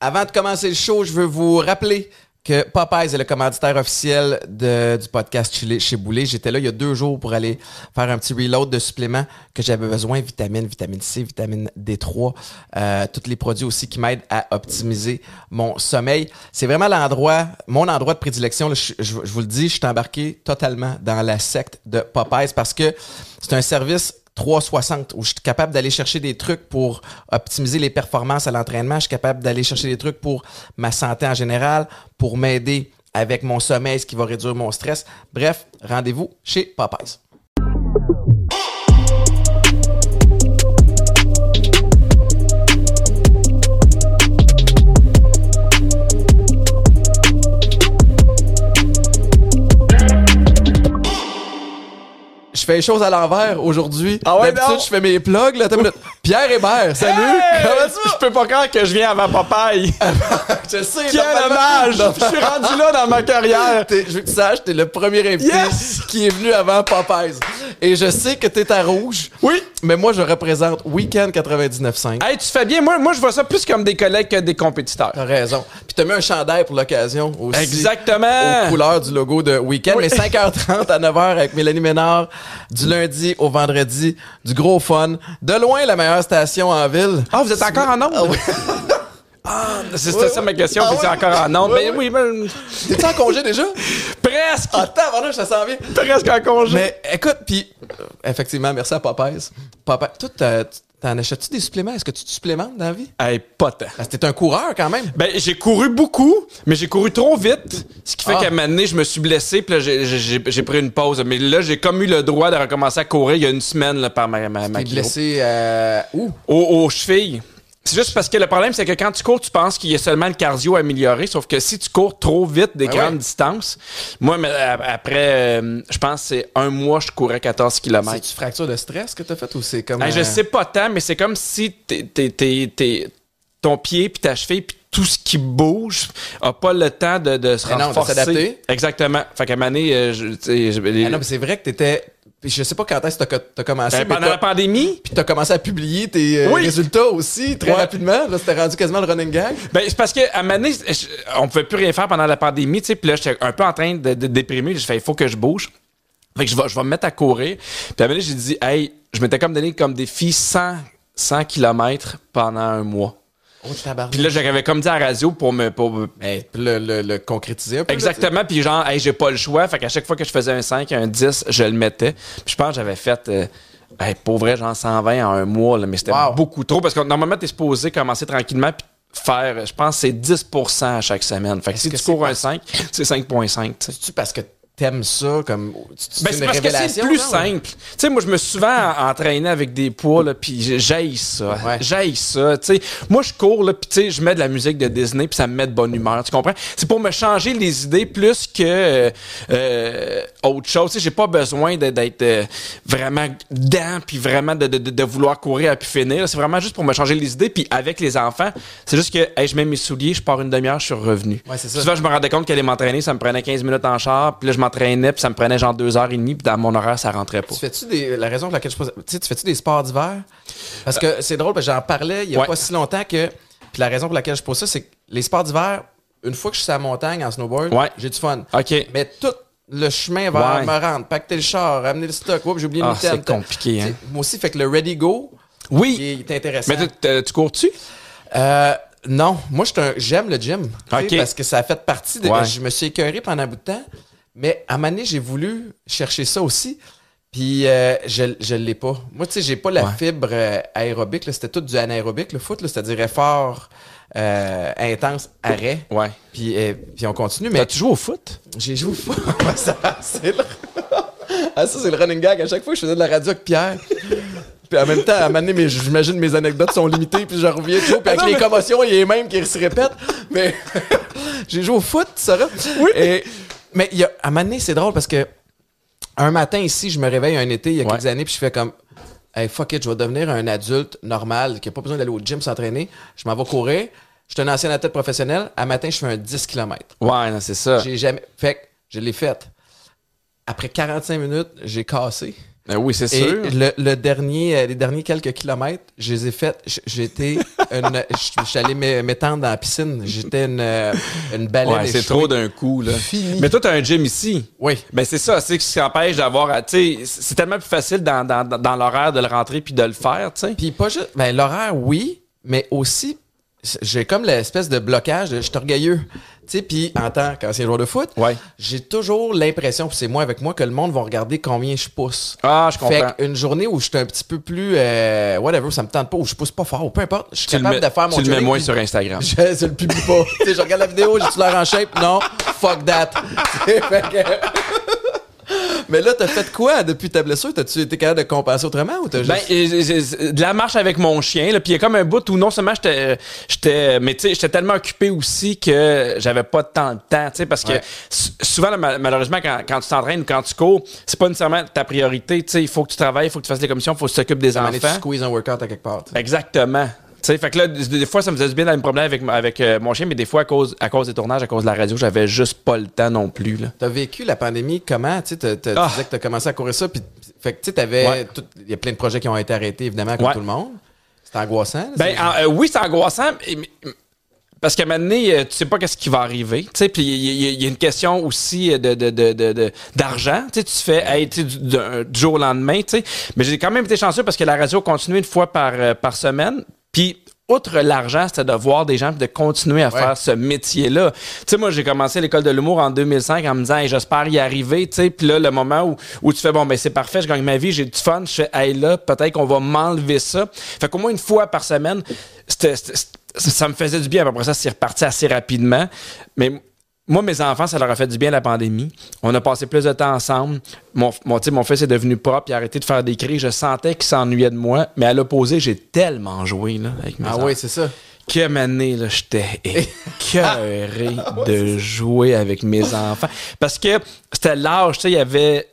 Avant de commencer le show, je veux vous rappeler que Popeyes est le commanditaire officiel du podcast chez Boulet. J'étais là il y a deux jours pour aller faire un petit reload de suppléments que j'avais besoin, vitamines, vitamine C, vitamine D3, euh, tous les produits aussi qui m'aident à optimiser mon sommeil. C'est vraiment l'endroit, mon endroit de prédilection. je- je vous le dis, je suis embarqué totalement dans la secte de Popeyes parce que c'est un service 360 où je suis capable d'aller chercher des trucs pour optimiser les performances à l'entraînement. Je suis capable d'aller chercher des trucs pour ma santé en général, pour m'aider avec mon sommeil, ce qui va réduire mon stress. Bref, rendez-vous chez Popeyes. Je fais les choses à l'envers aujourd'hui. Ah ouais, D'habitude, je fais mes plugs. Là, une minute. Pierre Hébert, salut! Comment tu vas? Je peux pas croire que je viens avant Popeye? Je sais, Quel hommage! Je suis rendu là dans ma carrière. Je veux que tu saches, t'es le premier invité Yes! qui est venu avant Popeyes. Et je sais que t'es à rouge. Oui. Mais moi, je représente Weekend 99.5. Hey, tu fais bien. Moi, moi, je vois ça plus comme des collègues que des compétiteurs. T'as raison. Puis t'as mis un chandail pour l'occasion aussi. Exactement. Aux couleurs du logo de Weekend. Mais 5h30 à 9h avec Mélanie Ménard. Du lundi au vendredi. Du gros fun. De loin, la meilleure station en ville. Ah, vous êtes encore en onde? Ah oui. Ah, c'est c'était ça ma question. Ah puis c'est encore en onde? Ouais, Ben oui, ben, T'es-tu en congé déjà? presque. Attends, voilà, je te sens bien. Presque en congé. Mais écoute, puis euh, effectivement, merci à Popeyes. Popeyes, toi, t'as- t'en achètes-tu des suppléments? Est-ce que tu te supplémentes dans la vie? Hey, pas tant. Parce que t'es un coureur quand même. Ben, j'ai couru beaucoup, mais j'ai couru trop vite. Ce qui fait Ah. qu'à un moment donné, je me suis blessé, puis là, j'ai- pris une pause. Mais là, j'ai comme eu le droit de recommencer à courir il y a une semaine là, par ma, ma, ma blessé euh, où? Aux, aux chevilles. C'est juste parce que le problème, c'est que quand tu cours, tu penses qu'il y a seulement le cardio amélioré, sauf que si tu cours trop vite des Ben grandes ouais. distances, moi, mais, a- après, euh, je pense que c'est un mois, je courais 14 km. C'est-tu fracture de stress que t'as fait ou c'est comme. Hey, Je euh, sais pas tant, mais c'est comme si t'es- t'es- t'es- ton pied puis ta cheville puis tout ce qui bouge a pas le temps de, de se Mais non, de renforcer. s'adapter. Exactement. Fait qu'à un moment donné, euh, je, tu sais, je- les- Ah non, mais c'est vrai que t'étais. Puis Je sais pas quand est-ce que t'as t'as commencé. Mais pendant la pandémie, Puis t'as commencé à publier tes euh, Oui. résultats aussi très Ouais. rapidement. Là, c'était rendu quasiment le running gag. Ben, c'est parce que à un moment donné, je- on pouvait plus rien faire pendant la pandémie, tu sais, puis là, j'étais un peu en train de, de déprimer. J'ai fait, il faut que je bouge. Fait que je vais, je vais me mettre à courir. Puis à un moment donné, j'ai dit, hey, je m'étais comme donné comme défi 100, 100 km pendant un mois. Oh. Puis là, j'avais comme dit à la radio pour me, pour, le, le, le concrétiser un peu. là, Exactement, puis genre, hey, j'ai pas le choix. Fait qu'à chaque fois que je faisais un 5, un 10, je le mettais. Puis je pense que j'avais fait, euh, hey, pour vrai, genre 120 en un mois, là, mais c'était Wow. beaucoup trop. Parce que normalement, t'es supposé commencer tranquillement, puis faire, je pense, c'est 10% à chaque semaine. Fait que si que tu cours un parce- 5, c'est 5,5, tu sais. C'est-tu parce que t'aimes ça comme. c'est Ben, c'est parce que c'est plus genre? simple. Tu sais, moi, je me suis souvent entraîné avec des poids, là, puis j'aille ça. Ouais. J'aille ça. Tu sais, moi, je cours, là, puis tu sais, je mets de la musique de Disney, puis ça me met de bonne humeur. Tu comprends? C'est pour me changer les idées plus que euh, euh, autre chose. Tu sais, j'ai pas besoin d'être euh, vraiment dedans, puis vraiment de, de, de- de vouloir courir à pu finir. C'est vraiment juste pour me changer les idées. Puis avec les enfants, c'est juste que, hey, je mets mes souliers, je pars une demi-heure, je suis revenu. Ouais, c'est ça. Souvent, je me rendais compte qu'aller m'entraîner, ça me prenait 15 minutes en char, puis là, je m'entraînais, puis ça me prenait genre deux heures et demie, puis dans mon horaire, ça rentrait pas. Tu fais-tu des. La raison pour laquelle je pose. Tu sais, tu fais-tu des sports d'hiver? Parce que c'est drôle, parce que j'en parlais il y a Ouais. pas si longtemps que. Puis la raison pour laquelle je pose ça, c'est que les sports d'hiver, une fois que je suis sur la montagne en snowboard, Ouais. j'ai du fun. OK. Mais tout le chemin vers Ouais. me rendre, pacter le char, ramener le stock, j'ai oublié le Ah, mitaine. c'est compliqué, hein. Moi aussi, fait que le ready go, Oui. il est intéressant. Mais tu- tu tu cours-tu? Euh, non, moi j'aime le gym. Parce que ça a fait partie de. Ouais. Je me suis écœuré pendant un bout de temps. Mais à un moment donné, j'ai voulu chercher ça aussi. Puis euh, je, je l'ai pas. Moi, tu sais, j'ai pas la Ouais. fibre euh, aérobique. là. C'était tout du anaérobique, le foot. là. C'est-à-dire effort euh, intense, arrêt. Ouais. Puis, euh, puis on continue. Mais As-tu joué au foot? j'ai joué au foot. ça, c'est le... ah, ça, c'est le running gag. À chaque fois que je faisais de la radio avec Pierre. Puis en même temps, à un moment donné, mes- j'imagine mes anecdotes sont limitées, puis je reviens toujours. Puis avec non, les mais- commotions, il y a les mêmes qui se répètent. Mais j'ai joué au foot, Sarah. Oui. Et, mais y a, à un moment donné, c'est drôle parce que un matin ici, je me réveille un été, il y a Ouais. quelques années, puis je fais comme Hey, fuck it, je vais devenir un adulte normal qui n'a pas besoin d'aller au gym s'entraîner. Je m'en vais courir. Je suis un ancien athlète professionnel. À matin, je fais un 10 km. Ouais, non, c'est ça. J'ai jamais. Fait que je l'ai faite. Après 45 minutes, j'ai cassé. Ben oui, c'est Et sûr. le, le dernier, euh, les derniers quelques kilomètres, je les ai faits. J'étais une, je suis allé m'é- m'étendre dans la piscine. J'étais une, euh, une baleine. Ouais, c'est trop d'un coup, là. Fini. Mais toi, t'as un gym ici. Oui. Ben c'est ça, c'est ce qui empêche d'avoir, à- tu sais, c'est tellement plus facile dans, dans, dans- dans l'horaire de le rentrer puis de le faire, tu sais. Puis pas juste. Ben, l'horaire, oui, mais aussi, j'ai comme l'espèce de blocage de je suis orgueilleux. Tu sais, puis en tant qu'ancien joueur de foot, Ouais. j'ai toujours l'impression, c'est moi avec moi, que le monde va regarder combien je pousse. Ah, je comprends. Fait qu'une journée où je suis un petit peu plus, euh, whatever, ça me tente pas, où je pousse pas fort, ou peu importe, je suis capable mets, de faire mon tu le mets moins sur Instagram. Je, je le publie pas. tu sais, je regarde la vidéo, j'ai-tu l'air en shape? Non. Fuck that. Fait que- Mais là, t'as fait quoi depuis ta blessure? T'as-tu été capable de compenser autrement ou t'as juste... Ben, et- et- de la marche avec mon chien, là, puis il y a comme un bout où non seulement j'étais, j'étais, mais tu sais, j'étais tellement occupé aussi que j'avais pas tant de temps, tu sais, parce que Ouais. souvent, là, malheureusement, quand, quand tu t'entraînes ou quand tu cours, c'est pas nécessairement ta priorité, tu sais, il faut que tu travailles, il faut que tu fasses des commissions, il faut que tu t'occupes des tu enfants. squeezes un workout à quelque part. Exactement. Tu sais, fait que là, des, fois, ça me faisait du bien d'aller me promener avec, avec euh, mon chien, mais des fois, à cause, à cause des tournages, à cause de la radio, j'avais juste pas le temps non plus, là. T'as vécu la pandémie comment? Tu Ah. tu disais que t'as commencé à courir ça, puis fait que tu sais, t'avais... Il y a plein de projets qui ont été arrêtés, évidemment, comme Ouais. tout le monde. C'était angoissant. Ben, c'est- en- euh, oui, c'est angoissant, mais- mais- parce qu'à un moment donné, euh, tu sais pas qu'est-ce qui va arriver. Tu sais, puis il y, a- il y a une question aussi de, de, de, d'argent. Tu sais, tu fais, hey, tu sais, du, jour au lendemain, tu sais. Mais j'ai quand même été chanceux parce que la radio continuait une fois par, par semaine. Puis, outre l'argent, c'était de voir des gens puis de continuer à Ouais. faire ce métier-là. Tu sais, moi, j'ai commencé l'école de l'humour en 2005 en me disant, hey, j'espère y arriver, tu sais. Puis là, le moment où, où tu fais, bon, ben, c'est parfait, je gagne ma vie, j'ai du fun, je fais, hey, là, peut-être qu'on va m'enlever ça. Fait qu'au moins une fois par semaine, c'était- ça me faisait du bien. Après ça, c'est reparti assez rapidement. Mais moi, mes enfants, ça leur a fait du bien la pandémie. On a passé plus de temps ensemble. Mon, mon, mon fils est devenu propre, il a arrêté de faire des cris. Je sentais qu'il s'ennuyait de moi. Mais à l'opposé, j'ai tellement joué là, avec mes Ah enfants. oui, c'est ça. Que année, là, j'étais écœuré de jouer avec mes enfants. Parce que c'était l'âge, tu sais, il y avait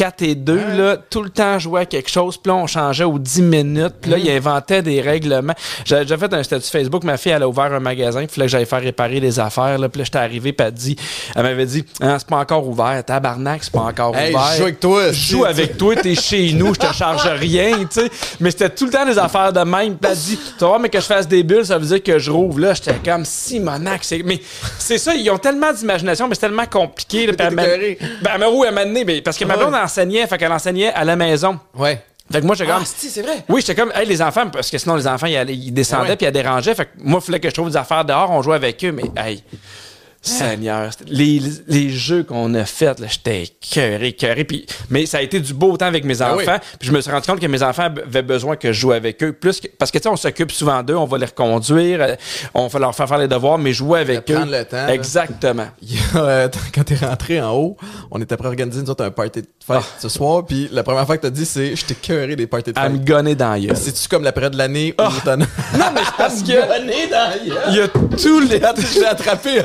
4 et 2, là, tout le temps jouer à quelque chose, puis là, on changeait aux 10 minutes, puis là, il inventait des règlements. J'avais déjà fait un statut Facebook, ma fille, elle a ouvert un magasin, puis il fallait que j'aille faire réparer des affaires, là, puis là, j'étais arrivé, puis elle, dit, elle m'avait dit, ah, c'est pas encore ouvert, tabarnak, c'est pas encore Hey, ouvert. je joue avec toi. Je joue avec toi, t'es chez nous, je te charge rien, tu sais. Mais c'était tout le temps des affaires de même. Puis elle dit, tu voir, mais que je fasse des bulles, ça veut dire que je rouvre. Là, j'étais comme, Simonac, c'est. Mais c'est ça, ils ont tellement d'imagination, mais c'est tellement compliqué. là, puis elle m'a-. Ben, elle m'a où elle m'a donné, mais parce que ma blonde enseignait, fait qu'elle enseignait à la maison. Ouais. Fait que moi, j'étais Ah, comme. si, c'est vrai. Oui, j'étais comme, hey, les enfants, parce que sinon, les enfants, ils, allaient- ils descendaient Ah ouais. puis ils dérangeaient. Fait que moi, il fallait que je trouve des affaires dehors, on jouait avec eux, mais hey. Seigneur, les, les jeux qu'on a faits, là, j'étais cœuré, écœuré. Puis, mais ça a été du beau temps avec mes Ah enfants. oui. Puis je me suis rendu compte que mes enfants avaient besoin que je joue avec eux. Plus que- parce que, tu sais, on s'occupe souvent d'eux, on va les reconduire, euh, on va leur faire faire les devoirs, mais jouer avec eux. prendre le temps. Exactement. Euh, quand t'es rentré en haut, on était prêt à organiser nous autres un party de fête Ah. ce soir, puis la première fois que t'as dit, c'est je t'ai des parties de À me fête. gonner dans la. C'est-tu comme la période de l'année as... Non, mais parce que il y a le les je l'ai attrapé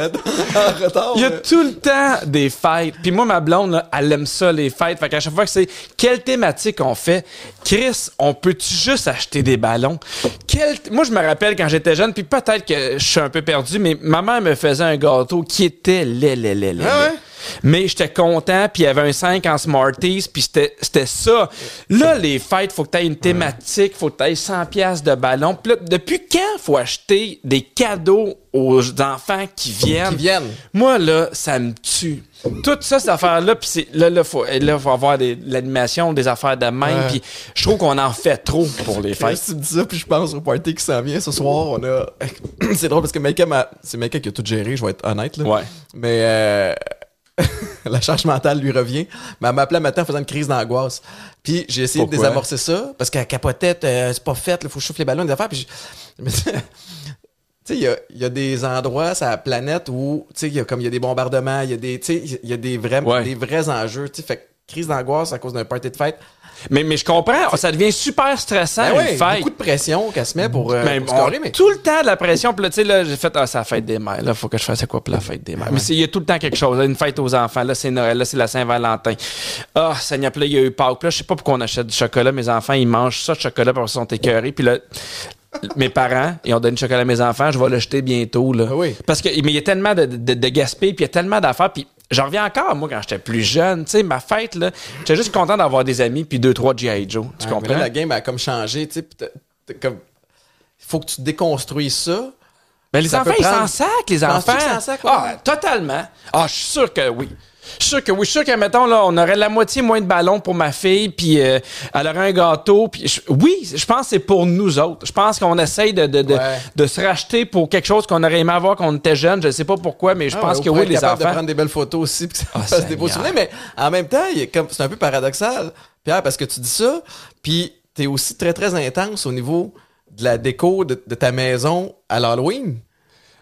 en retard. Il y a tout le temps des fêtes. Puis moi, ma blonde, là, elle aime ça, les fêtes. Fait qu'à chaque fois que c'est quelle thématique on fait, Chris, on peut-tu juste acheter des ballons? Quel... Moi, je me rappelle quand j'étais jeune, puis peut-être que je suis un peu perdu, mais ma mère me faisait un gâteau qui était laid, laid, laid, laid, Ah ouais? Mais j'étais content, puis il y avait un 5 en Smarties, puis c'était ça. Là, les fêtes, faut que tu aies une thématique, faut que tu aies 100 pièces de ballons. Puis là, depuis quand faut acheter des cadeaux aux enfants qui viennent? Qui viennent? Moi, là, ça me tue. Tout ça, cette affaire-là, puis c'est- là, là, faut, là, faut avoir l'animation, des affaires de même, Ouais. puis je trouve qu'on en fait trop pour les fêtes. tu dis ça, puis je pense au party qui s'en vient ce soir. On a. c'est drôle parce que m'a. C'est Maïka qui a tout géré, je vais être honnête. Là. Ouais. Mais euh, la charge mentale lui revient. Mais elle m'a appelé un matin en faisant une crise d'angoisse. Puis j'ai essayé de désamorcer ça parce qu'elle capotait, euh, c'est pas fait, il faut souffle les ballons, des affaires. Puis je- tu sais, il y a, y a des endroits sur la planète où, tu sais, il y a comme il y a des bombardements, il y a des, il y a des vrais, Ouais. des vrais enjeux, tu sais. Fait que crise d'angoisse à cause d'un party de fête. Mais, mais je comprends, ça devient super stressant, Ben ouais, fête. beaucoup de pression qu'elle se met pour, euh, Mais pour on- scorer, mais. Tout le temps de la pression. Puis là, tu sais, là, j'ai fait, ah, c'est la fête des mères. Là, faut que je fasse quoi pour la fête des mères? Mais il y a tout le temps quelque chose. là, une fête aux enfants. Là, c'est Noël. Là, c'est la Saint-Valentin. Ah, Seigneur, puis là, il y a eu Pâques. Puis là, je sais pas pourquoi on achète du chocolat. Mes enfants, ils mangent ça de chocolat parce qu'ils sont écœurés. Puis là, mes parents, ils ont donné du chocolat à mes enfants. Je vais le jeter bientôt, là. Ah oui. Parce que, mais il y a tellement de, de, de gaspillage, puis il y a tellement d'affaires. Puis j'en reviens encore, moi, quand j'étais plus jeune. Tu sais, ma fête, là, j'étais juste content d'avoir des amis puis deux, trois G.I. Joe. Tu Ouais, mais comprends? là, la game a comme changé, tu sais. comme... faut que tu déconstruises ça. Mais les Ça enfants, ils s'en sacent, les enfants. qu'ils s'en sacent, ouais? ah, totalement. Ah, je suis sûr que oui. Sûr que oui. Sûr que, mettons, là, on aurait la moitié moins de ballons pour ma fille, puis euh, elle aurait un gâteau. Puis je- oui, je pense que c'est pour nous autres. Je pense qu'on essaye de, de, de, Ouais. de se racheter pour quelque chose qu'on aurait aimé avoir quand on était jeune. Je sais pas pourquoi, mais je Ah, pense ouais, que oui, les capable de enfants. prendre des belles photos aussi, puis que ça fasse des beaux souvenirs. Mais en même temps, c'est un peu paradoxal, Pierre, parce que tu dis ça, puis t'es aussi très, très intense au niveau de la déco de, de ta maison à l'Halloween.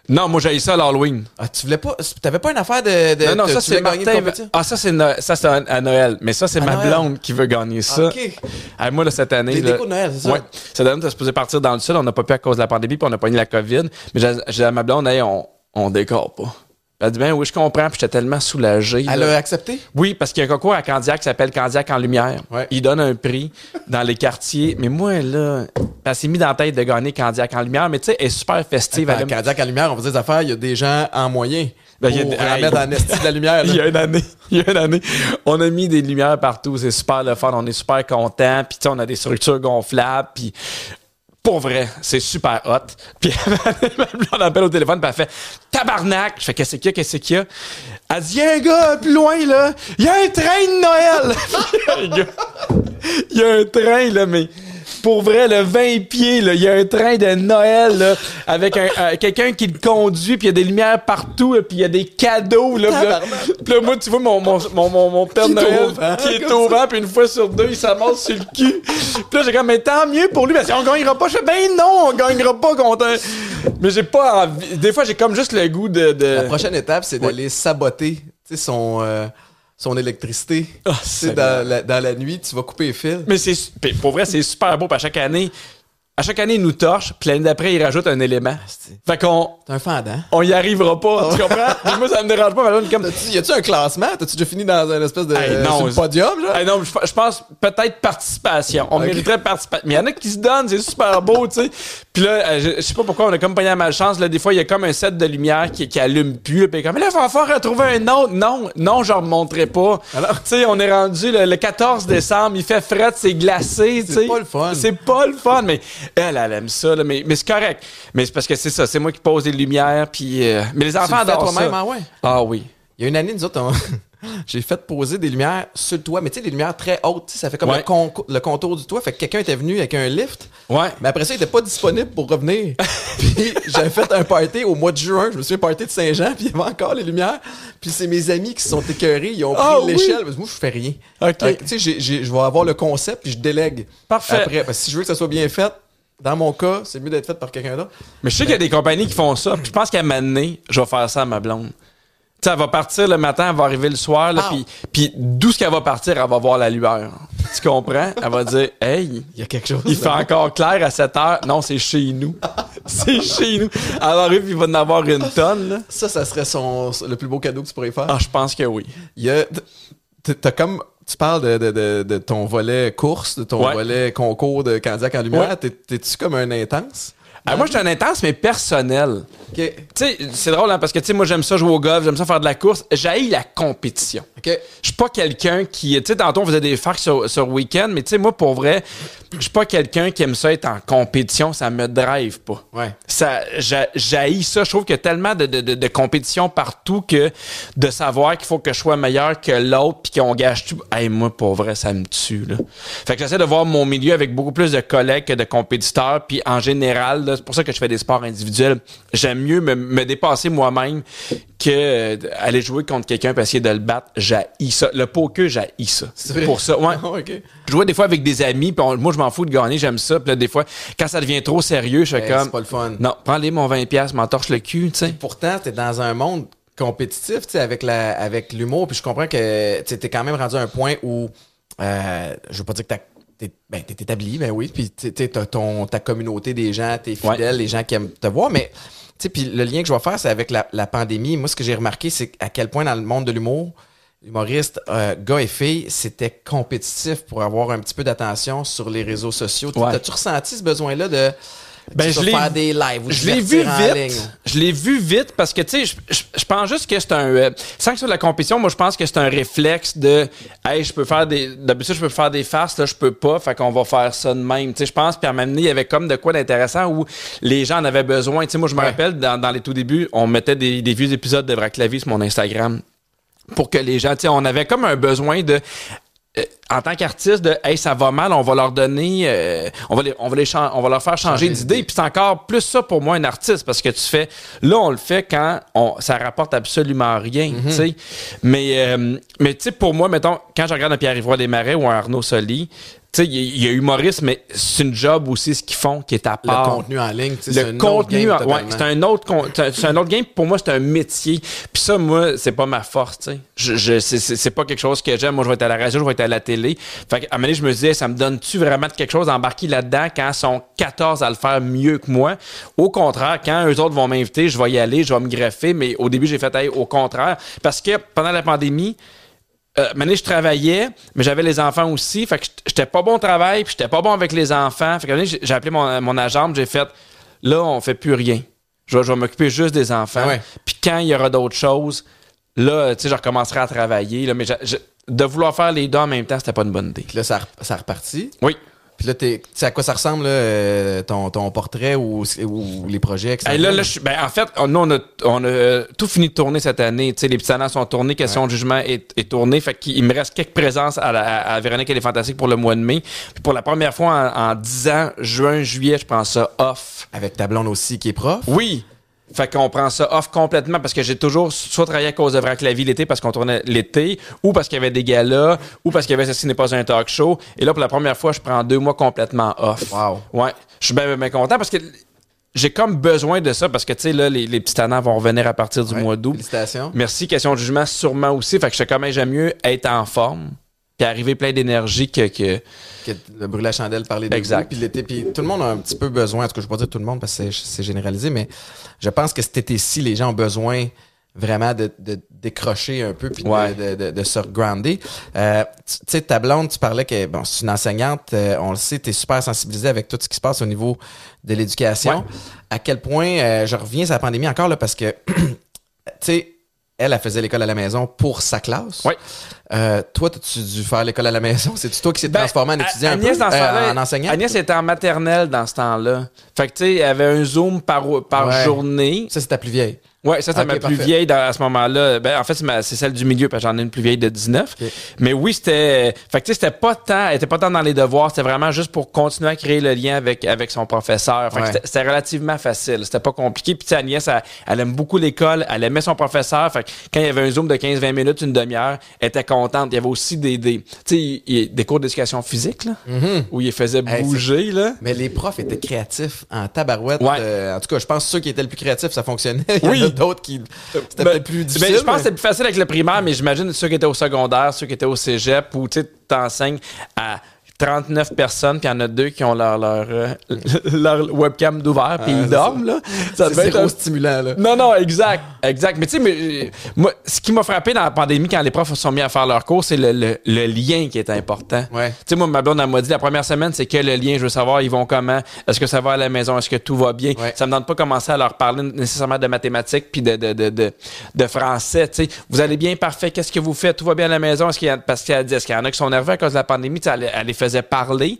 Non, moi, j'ai ça à l'Halloween. Ah, tu voulais pas. T'avais pas une affaire de. de Non, non, ça, c'est Martin. Ah, ça, c'est No- ça, c'est à Noël. Mais ça, c'est ma Noël. blonde qui veut gagner ça. Ok. Ah, moi, là, cette année. Là- décos de Noël, c'est ça? Ouais. Cette année, t'es supposé partir dans le sud. On n'a pas pu à cause de la pandémie, puis on a pas eu la COVID. Mais j'ai à ma blonde, hey, on, on décore pas. Elle a dit, ben oui, je comprends, puis j'étais tellement soulagé. Elle là. a accepté? Oui, parce qu'il y a un concours à Candiac qui s'appelle Candiac en lumière. Ouais. Il donne un prix dans les quartiers. Mais moi, là, elle s'est mis dans la tête de gagner Candiac en lumière. Mais tu sais, elle est super festive. À Candiac en lumière, on faisait des affaires, il y a des gens en moyen. Ben, y a en esti de la lumière. Il y a une année, il y a une année, on a mis des lumières partout, c'est super le fun, on est super content, puis tu sais, on a des structures gonflables, puis pour vrai, c'est super hot. Puis on appelle au téléphone, puis elle fait tabarnak. Je fais qu'est-ce qu'il y a, qu'est-ce qu'il y a? Elle dit il y a un gars plus loin là, il y a un train de Noël. Il y a un train là, mais pour vrai, le 20 pieds, là, il y a un train de Noël là, avec un, euh, quelqu'un qui le conduit, puis il y a des lumières partout, puis il y a des cadeaux. Là, puis là, là, moi, tu vois mon, mon, mon, mon, Père Qui Noël vent, qui est au vent, puis une fois sur deux, il s'amasse sur le cul. Puis là, j'ai comme, mais tant mieux pour lui, parce qu'on gagnera pas. Je fais, ben non, on gagnera pas contre un... Mais j'ai pas envie. Des fois, j'ai comme juste le goût de... de... La prochaine étape, c'est Ouais. d'aller saboter tu sais, son, euh, son électricité. Ah, sais, Seigneur. dans, la, dans la nuit, tu vas couper les fils. Mais c'est pour vrai, c'est super beau. Puis à chaque année, à chaque année, il nous torche. Puis l'année d'après, il rajoute un élément. Fait qu'on T'es un fendant. on y arrivera pas. Tu comprends? Puis moi, ça me dérange pas. mais là, comme, Y a-tu un classement? T'as-tu déjà fini dans un espèce de Hey, non, sur le je- podium, genre? Ah non, je, pense peut-être participation. On mériterait participation. Mais il y en a qui se donnent, c'est super beau, tu sais. Puis là, euh, je, je sais pas pourquoi on a comme pas eu la malchance. Là, des fois, il y a comme un set de lumière qui, qui allume plus. là, Puis comme là, il va falloir retrouver un autre. Non, non, je remonterai pas. Alors? tu sais, on est rendu le, le 14 décembre, il fait fret, c'est glacé, tu sais. pas le fun. C'est pas le fun, mais elle, elle aime ça, là, mais, mais c'est correct. Mais c'est parce que c'est ça, c'est moi qui pose des lumières, puis. euh, mais les enfants adorent toi-même, ça. ah ouais? Ah oui. Il y a une année, nous autres, on- j'ai fait poser des lumières sur le toit, mais tu sais, des lumières très hautes, ça fait comme Ouais. le, contour du toit. Fait que quelqu'un était venu avec un lift, Ouais. mais après ça, il était pas disponible pour revenir. puis j'avais fait un party au mois de juin, je me souviens, party de Saint-Jean, puis il y avait encore les lumières. Puis c'est mes amis qui se sont écœurés, ils ont pris Ah oui? l'échelle. Parce que Moi, je fais rien. Ok. Fait Tu sais, je vais avoir le concept, puis je délègue. Parfait. Après, parce que si je veux que ça soit bien fait, dans mon cas, c'est mieux d'être fait par quelqu'un d'autre. Mais je sais qu'il y a des compagnies qui font ça. Puis je pense qu'à un moment donné, je vais faire ça à ma blonde. Tu sais, elle va partir le matin, elle va arriver le soir, là, Ah. puis, puis d'où ce qu'elle va partir, elle va voir la lueur. Tu comprends? Elle va dire, hey, Il y a quelque chose. il fait là. encore clair à 7 heures. Non, c'est chez nous. c'est chez nous. Arriver, puis il va en avoir une tonne, là. Ça, ça serait son, le plus beau cadeau que tu pourrais faire. Ah, je pense que oui. Il y a. T'as comme. Tu parles de, de, de, de ton volet course, de ton Ouais. volet concours de Candiac en lumière. Ouais. T'es- T'es-tu comme un intense? Ah, moi, je suis un intense, mais personnel. Tu sais, c'est drôle, hein, parce que, tu sais, moi, j'aime ça jouer au golf, j'aime ça faire de la course. J'haïs la compétition. OK. Je suis pas quelqu'un qui. Tu sais, tantôt, on faisait des facs sur, sur week-end, mais tu sais, moi, pour vrai, je suis pas quelqu'un qui aime ça être en compétition. Ça me drive pas. Ouais. Ça, j'haïs ça. Je trouve qu'il y a tellement de, de, de, de compétition partout que de savoir qu'il faut que je sois meilleur que l'autre puis qu'on gâche tout. Hey, moi, pour vrai, ça me tue, là. Fait que j'essaie de voir mon milieu avec beaucoup plus de collègues que de compétiteurs. Puis en général, là, c'est pour ça que je fais des sports individuels. J'aime mieux me, me dépasser moi-même que euh, aller jouer contre quelqu'un pour essayer de le battre. J'haïs ça. Le poker, j'haïs ça. C'est? Pour ça, ouais. Je jouais des fois avec des amis, puis moi, je m'en fous de gagner, j'aime ça. Puis là, des fois, quand ça devient trop sérieux, je fais Hey, comme... c'est pas le fun. Non, prends-les mon 20$, m'entorche le cul, tu sais. Pourtant, t'es dans un monde compétitif, tu sais, avec la, avec l'humour. Puis je comprends que tu t'es quand même rendu à un point où, euh, je veux pas dire que t'as- t'es, ben, t'es établi, ben oui. Puis t'as ton, ta communauté des gens, t'es fidèle, les gens qui aiment te voir. Mais, puis le lien que je vais faire, c'est avec la, la pandémie. Moi, ce que j'ai remarqué, c'est à quel point dans le monde de l'humour, humoriste, euh, gars et filles, c'était compétitif pour avoir un petit peu d'attention sur les réseaux sociaux. Ouais. T'as-tu ressenti ce besoin-là de Ben, je faire des lives ou Je l'ai vu divertir en ligne. vite. Je l'ai vu vite parce que, tu sais, je, je- je pense juste que c'est un. euh, sans que ce soit de la compétition, moi, je pense que c'est un réflexe de. Hey, je peux faire des. D'habitude, je peux faire des farces, là, je peux pas. Fait qu'on va faire ça de même. Tu sais, je pense. Puis à un moment donné, il y avait comme de quoi d'intéressant où les gens en avaient besoin. Tu sais, moi, je me Ouais. rappelle, dans, dans les tout débuts, on mettait des, des vieux épisodes de Vrac sur mon Instagram pour que les gens, tu sais, on avait comme un besoin de en tant qu'artiste de hey ça va mal on va leur donner euh, on va les, on va les on va leur faire changer Changer d'idée. puis c'est encore plus ça pour moi un artiste parce que tu fais là on le fait quand on ça rapporte absolument rien Mhm. tu sais. Mais euh, mais tu sais pour moi mettons quand je regarde un Pierre Ivoire Desmarais ou un Arnaud Soli sais il y, a- il y a humoriste mais c'est une job aussi ce qu'ils font qui est à Le part contenu en ligne, tu sais, c'est le un autre contenu, game ouais, c'est un autre, c'est un- autre game. Pour moi, c'est un métier. Puis ça, moi, c'est pas ma force. Tu sais, je, je- c'est- pas quelque chose que j'aime. Moi, je vais être à la radio, je vais être à la télé. Fait qu'à un moment donné, je me disais, ça me donne-tu vraiment de quelque chose d'embarquer là-dedans quand ils sont 14 à le faire mieux que moi? Au contraire, quand eux autres vont m'inviter, je vais y aller, je vais me greffer. Mais au début, j'ai fait hey, au contraire. Parce que pendant la pandémie, euh, maintenant, je travaillais, mais j'avais les enfants aussi. Fait que j'étais pas bon au travail, puis j'étais pas bon avec les enfants. Fait que j'ai appelé mon, mon agent, j'ai fait là, on fait plus rien. Je, vais- je vais m'occuper juste des enfants. Ah ouais. Puis quand il y aura d'autres choses, là, tu sais, je recommencerai à travailler. Là, mais je- je- de vouloir faire les deux en même temps, c'était pas une bonne idée. Puis là, ça, ça repartit. Oui. Puis là, tu sais à quoi ça ressemble, là, euh, ton, ton portrait ou, ou les projets? Hey, là, là, je ben, en fait, on, nous, on a, on a euh, tout fini de tourner cette année. Tu sais, les petits sont tournés, Question de jugement est, est tourné. Fait qu'il il me reste quelques présences à, la, à Véronique et les Fantastiques pour le mois de mai. Puis pour la première fois en, en 10 ans, juin, juillet, je prends ça off. Avec ta blonde aussi qui est prof? Oui. Fait qu'on prend ça off complètement parce que j'ai toujours soit travaillé à cause de Vrac la vie l'été parce qu'on tournait l'été, ou parce qu'il y avait des galas, ou parce qu'il y avait Ceci n'est pas un talk show. Et là, pour la première fois, je prends deux mois complètement off. Wow. Ouais. Je suis bien, bien, bien content parce que j'ai comme besoin de ça parce que, tu sais, là, les, les petits tannants vont revenir à partir du Ouais. mois d'août. Félicitations. Merci, question de jugement, sûrement aussi. Fait que je sais comment j'aime mieux être en forme puis arriver plein d'énergie que, que... Que le brûler la chandelle parler de Exact. Puis l'été, puis tout le monde a un petit peu besoin. En tout cas, je ne vais pas dire tout le monde parce que c'est- généralisé, mais je pense que cet été-ci, les gens ont besoin vraiment de, de décrocher un peu puis de- Ouais. de, se regrounder. Euh, tu sais, ta blonde, tu parlais que bon, c'est une enseignante, euh, on le sait, tu es super sensibilisée avec tout ce qui se passe au niveau de l'éducation. Ouais. À quel point, euh, je reviens sur la pandémie encore là parce que, tu sais, elle, elle faisait l'école à la maison pour sa classe. Ouais. Euh, toi, as-tu dû faire l'école à la maison? C'est-tu toi qui s'est Ben, transformé en étudiant un Agnès, peu? dans ce Euh, en enseignant? Agnès était en maternelle dans ce temps-là. Fait que, tu sais, elle avait un Zoom par, par Ouais. journée. Ça, c'est ta plus vieille. Ouais, ça, c'est ma plus vieille à ce moment-là. Ben, en fait, c'est celle du milieu, parce que j'en ai une plus vieille de 19. Ok. Mais oui, c'était. Fait que, tu sais, c'était pas tant. Elle était pas tant dans les devoirs. C'était vraiment juste pour continuer à créer le lien avec, avec son professeur. Fait que Ouais. c'était- c'était relativement facile. C'était pas compliqué. Puis, Agnès, elle, elle aime beaucoup l'école. Elle aimait son professeur. Fait que quand il y avait un Zoom de 15-20 minutes, une demi-heure, elle était contente. Il y avait aussi des, des, des cours d'éducation physique, là, où il faisait Mm-hmm. Hey, bouger, là. Mais les profs étaient créatifs en tabarouette. Ouais. Euh, en tout cas, je pense que ceux qui étaient le plus créatifs, ça fonctionnait. Oui. D'autres qui. C'était Ben, peut-être plus ben, difficile. je pense que c'était plus facile avec le primaire, mais j'imagine ceux qui étaient au secondaire, ceux qui étaient au cégep, où tu t'enseignes à 39 personnes, puis il y en a deux qui ont leur, leur, euh, leur webcam d'ouvert, puis Ah, ils dorment, là. Ça devait être un- stimulant, là. Non, non, exact, exact. Mais tu sais, mais, euh, moi, ce qui m'a frappé dans la pandémie, quand les profs se sont mis à faire leur cours, c'est le, le- le lien qui est important. Ouais. Tu sais, moi, ma blonde, elle m'a dit, la première semaine, c'est que le lien, je veux savoir, ils vont comment, est-ce que ça va à la maison, est-ce que tout va bien? Ouais. Ça me donne pas commencer à leur parler nécessairement de mathématiques puis de, de, de, de, de français, tu sais. Vous allez bien, parfait, qu'est-ce que vous faites, tout va bien à la maison, est-ce qu'il y a, parce qu'elle dit, est-ce qu'il y en a qui sont nerveux à cause de la pandémie, tu sais, elle, elle les faisait parler.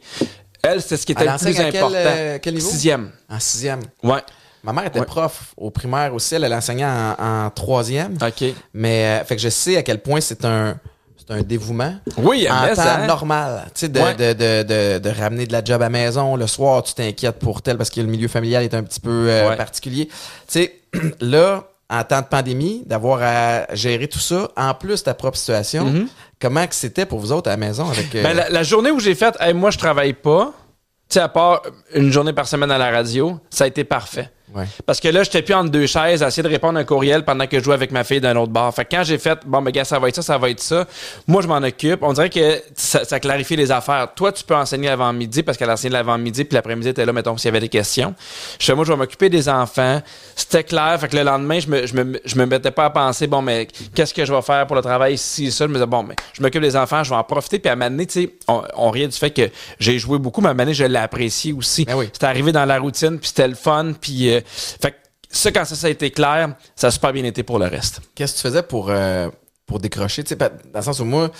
Elle, c'est ce qui était le plus à quel, important. euh, quel niveau? Sixième. En sixième. Ouais. Ma mère était Ouais. prof au primaire aussi. Elle, elle enseignait en, en troisième. OK. Mais, euh, fait que je sais à quel point c'est un, c'est un dévouement. Oui, en temps ça- normal. Tu sais, de, Ouais. de, de, ramener de la job à la maison. Le soir, tu t'inquiètes pour tel parce que le milieu familial est un petit peu euh, Ouais. particulier. Tu sais, là, en temps de pandémie, d'avoir à gérer tout ça, en plus ta propre situation, comment que c'était pour vous autres à la maison avec... euh. Ben, la, journée où j'ai fait, moi, je travaille pas, tu sais, à part une journée par semaine à la radio, ça a été parfait. Ouais. Parce que là, j'étais plus entre deux chaises à essayer de répondre à un courriel pendant que je jouais avec ma fille d'un autre bar. Fait que quand j'ai fait, bon, ben, gars, ça va être ça, ça va être ça, moi, je m'en occupe. On dirait que ça, ça clarifie les affaires. Toi, tu peux enseigner l'avant-midi parce qu'elle enseigne l'avant-midi, puis l'après-midi, t'es là, mettons, s'il y avait des questions. Je fais, moi, je vais m'occuper des enfants. C'était clair. Fait que le lendemain, je me, je me, je me mettais pas à penser, bon, mais qu'est-ce que je vais faire pour le travail ici, ça? Je me disais, bon, mais je m'occupe des enfants, je vais en profiter. Puis à donné, tu sais, on, on riait du fait que j'ai joué beaucoup, mais à donné, je l'ai apprécié aussi. Ben oui. C'était arrivé dans la routine, puis c'était le fun. Puis, euh, fait que ça, quand ça, ça a été clair, ça a super bien été pour le reste. Qu'est-ce que tu faisais pour, euh, pour décrocher? Tu sais, pa- dans le sens où moi,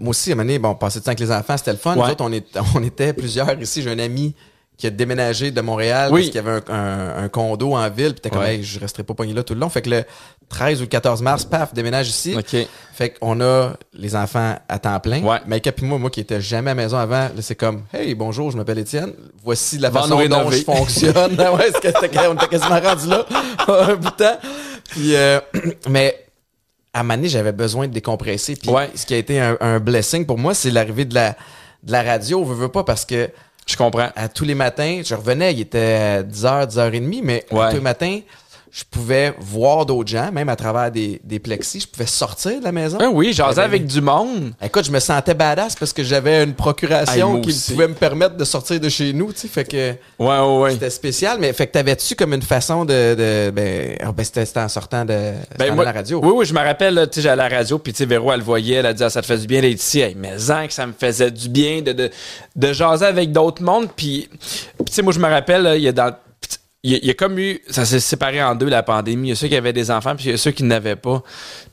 moi aussi, à un moment donné, bon, passer du temps avec les enfants, c'était le fun. Nous Ouais. autres, on, est, on était plusieurs ici. J'ai un ami qui a déménagé de Montréal Oui. parce qu'il y avait un, un- un condo en ville. Puis t'es comme, Ouais. hey, je resterai pas pogné là tout le long. Fait que le 13 ou le 14 mars, paf, déménage ici. OK. Fait qu'on a les enfants à temps plein. Ouais. Mike puis moi, moi qui étais jamais à la maison avant, là, c'est comme Hey, bonjour, je m'appelle Étienne. Voici la façon dont je fonctionne. Ah ouais, on était quasiment rendu là un bout de temps. Puis euh, mais à donné, j'avais besoin de décompresser. Puis Ouais. ce qui a été un, un blessing pour moi, c'est l'arrivée de la, de la radio. Veux, veux pas parce que Je comprends. à tous les matins, je revenais, il était 10h, 10h30, mais Ouais. tous les matins, je pouvais voir d'autres gens, même à travers des, des plexis. Je pouvais sortir de la maison. Ah oui, J'avais- avec du monde. Écoute, je me sentais badass parce que j'avais une procuration qui aussi. pouvait me permettre de sortir de chez nous, tu sais, fait que Ouais, ouais, ouais. c'était spécial, mais fait que t'avais-tu comme une façon de, de ben, ah, ben, c'était en sortant de Ben, moi- la radio. Oui, oui, je me rappelle, tu sais, j'allais à la radio, puis tu sais, Véro, elle le voyait, elle a dit, ah, ça te fait du bien d'être ici. Hey, mais en que ça me faisait du bien de, de, de jaser avec d'autres mondes. Puis, tu sais, moi, je me rappelle, il y a dans. Il y, a, il y a comme eu. Ça s'est séparé en deux, la pandémie. Il y a ceux qui avaient des enfants, puis il y a ceux qui n'avaient pas.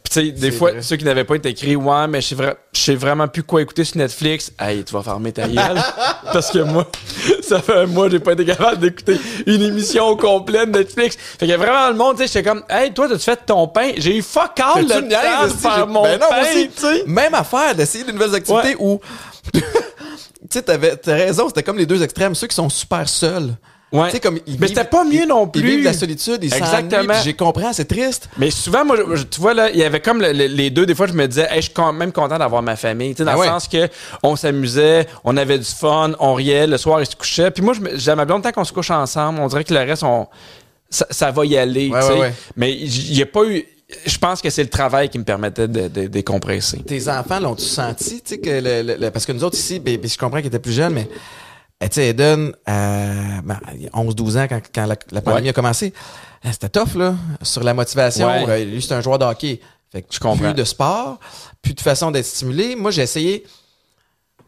Puis, tu sais, des fois, vrai. ceux qui n'avaient pas été écrits, ouais, mais je sais, vra- sais vraiment plus quoi écouter sur Netflix. Hey, tu vas fermer ta gueule. Parce que moi, ça fait un mois, j'ai pas été capable d'écouter une émission complète de Netflix. Fait qu'il y a vraiment le monde, tu sais, j'étais comme, hey, toi, t'as-tu fait ton pain? J'ai eu fuck all le temps de faire mon Ben non, pain, aussi. Même affaire d'essayer de nouvelles activités où tu sais t'avais t'as raison, c'était comme les deux extrêmes, ceux qui sont super seuls. Ouais. Tu sais comme ils Mais c'était pas mieux non Ils plus. vivent la solitude, ils Exactement. j'ai compris, c'est triste. Mais souvent, moi, je- tu vois, là, il y avait comme le- le- les deux, des fois, je me disais, hey, je suis quand même content d'avoir ma famille. Tu sais, dans Ah le ouais. sens que on s'amusait, on avait du fun, on riait, le soir, il se couchait. Puis moi, j'aime bien tant qu'on se couche ensemble, on dirait que le reste, on, ça, ça va y aller. Ouais, tu sais. Mais il n'y a pas eu. Je pense que c'est le travail qui me permettait de, de- de décompresser. Tes enfants l'ont-tu senti, tu sais, que le, le- le- parce que nous autres ici, ben, ben, je comprends qu'ils étaient plus jeunes, mais tu sais, Eden, euh, ben, il y a 11-12 ans quand, quand la, la pandémie Ouais. a commencé, eh, c'était tough, là, sur la motivation. Ouais. Euh, lui, c'est un joueur de hockey. Fait que Je comprends. plus de sport, plus de façon d'être stimulé. Moi, j'ai essayé,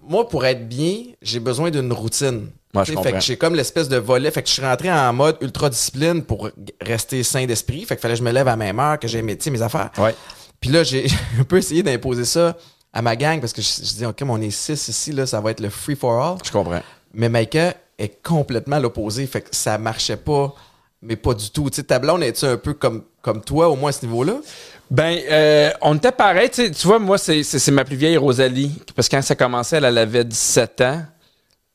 moi, pour être bien, j'ai besoin d'une routine. Tu je fait que j'ai comme l'espèce de volet. Fait que je suis rentré en mode ultra discipline pour rester sain d'esprit. Fait que fallait que je me lève à la même heure, que j'ai mes, mes affaires. Ouais. Puis là, j'ai j'ai un peu essayé d'imposer ça à ma gang parce que je, je dis, OK, on est six ici, là, ça va être le free for all. Je comprends. Mais Maïka est complètement l'opposé. Fait que ça marchait pas, mais pas du tout. Tu sais, ta blonde, est-tu un peu comme, comme toi, au moins à ce niveau-là? Ben, euh, on était pareil. Tu vois, moi, c'est ma plus vieille Rosalie. Parce que quand ça commençait, elle, elle avait 17 ans.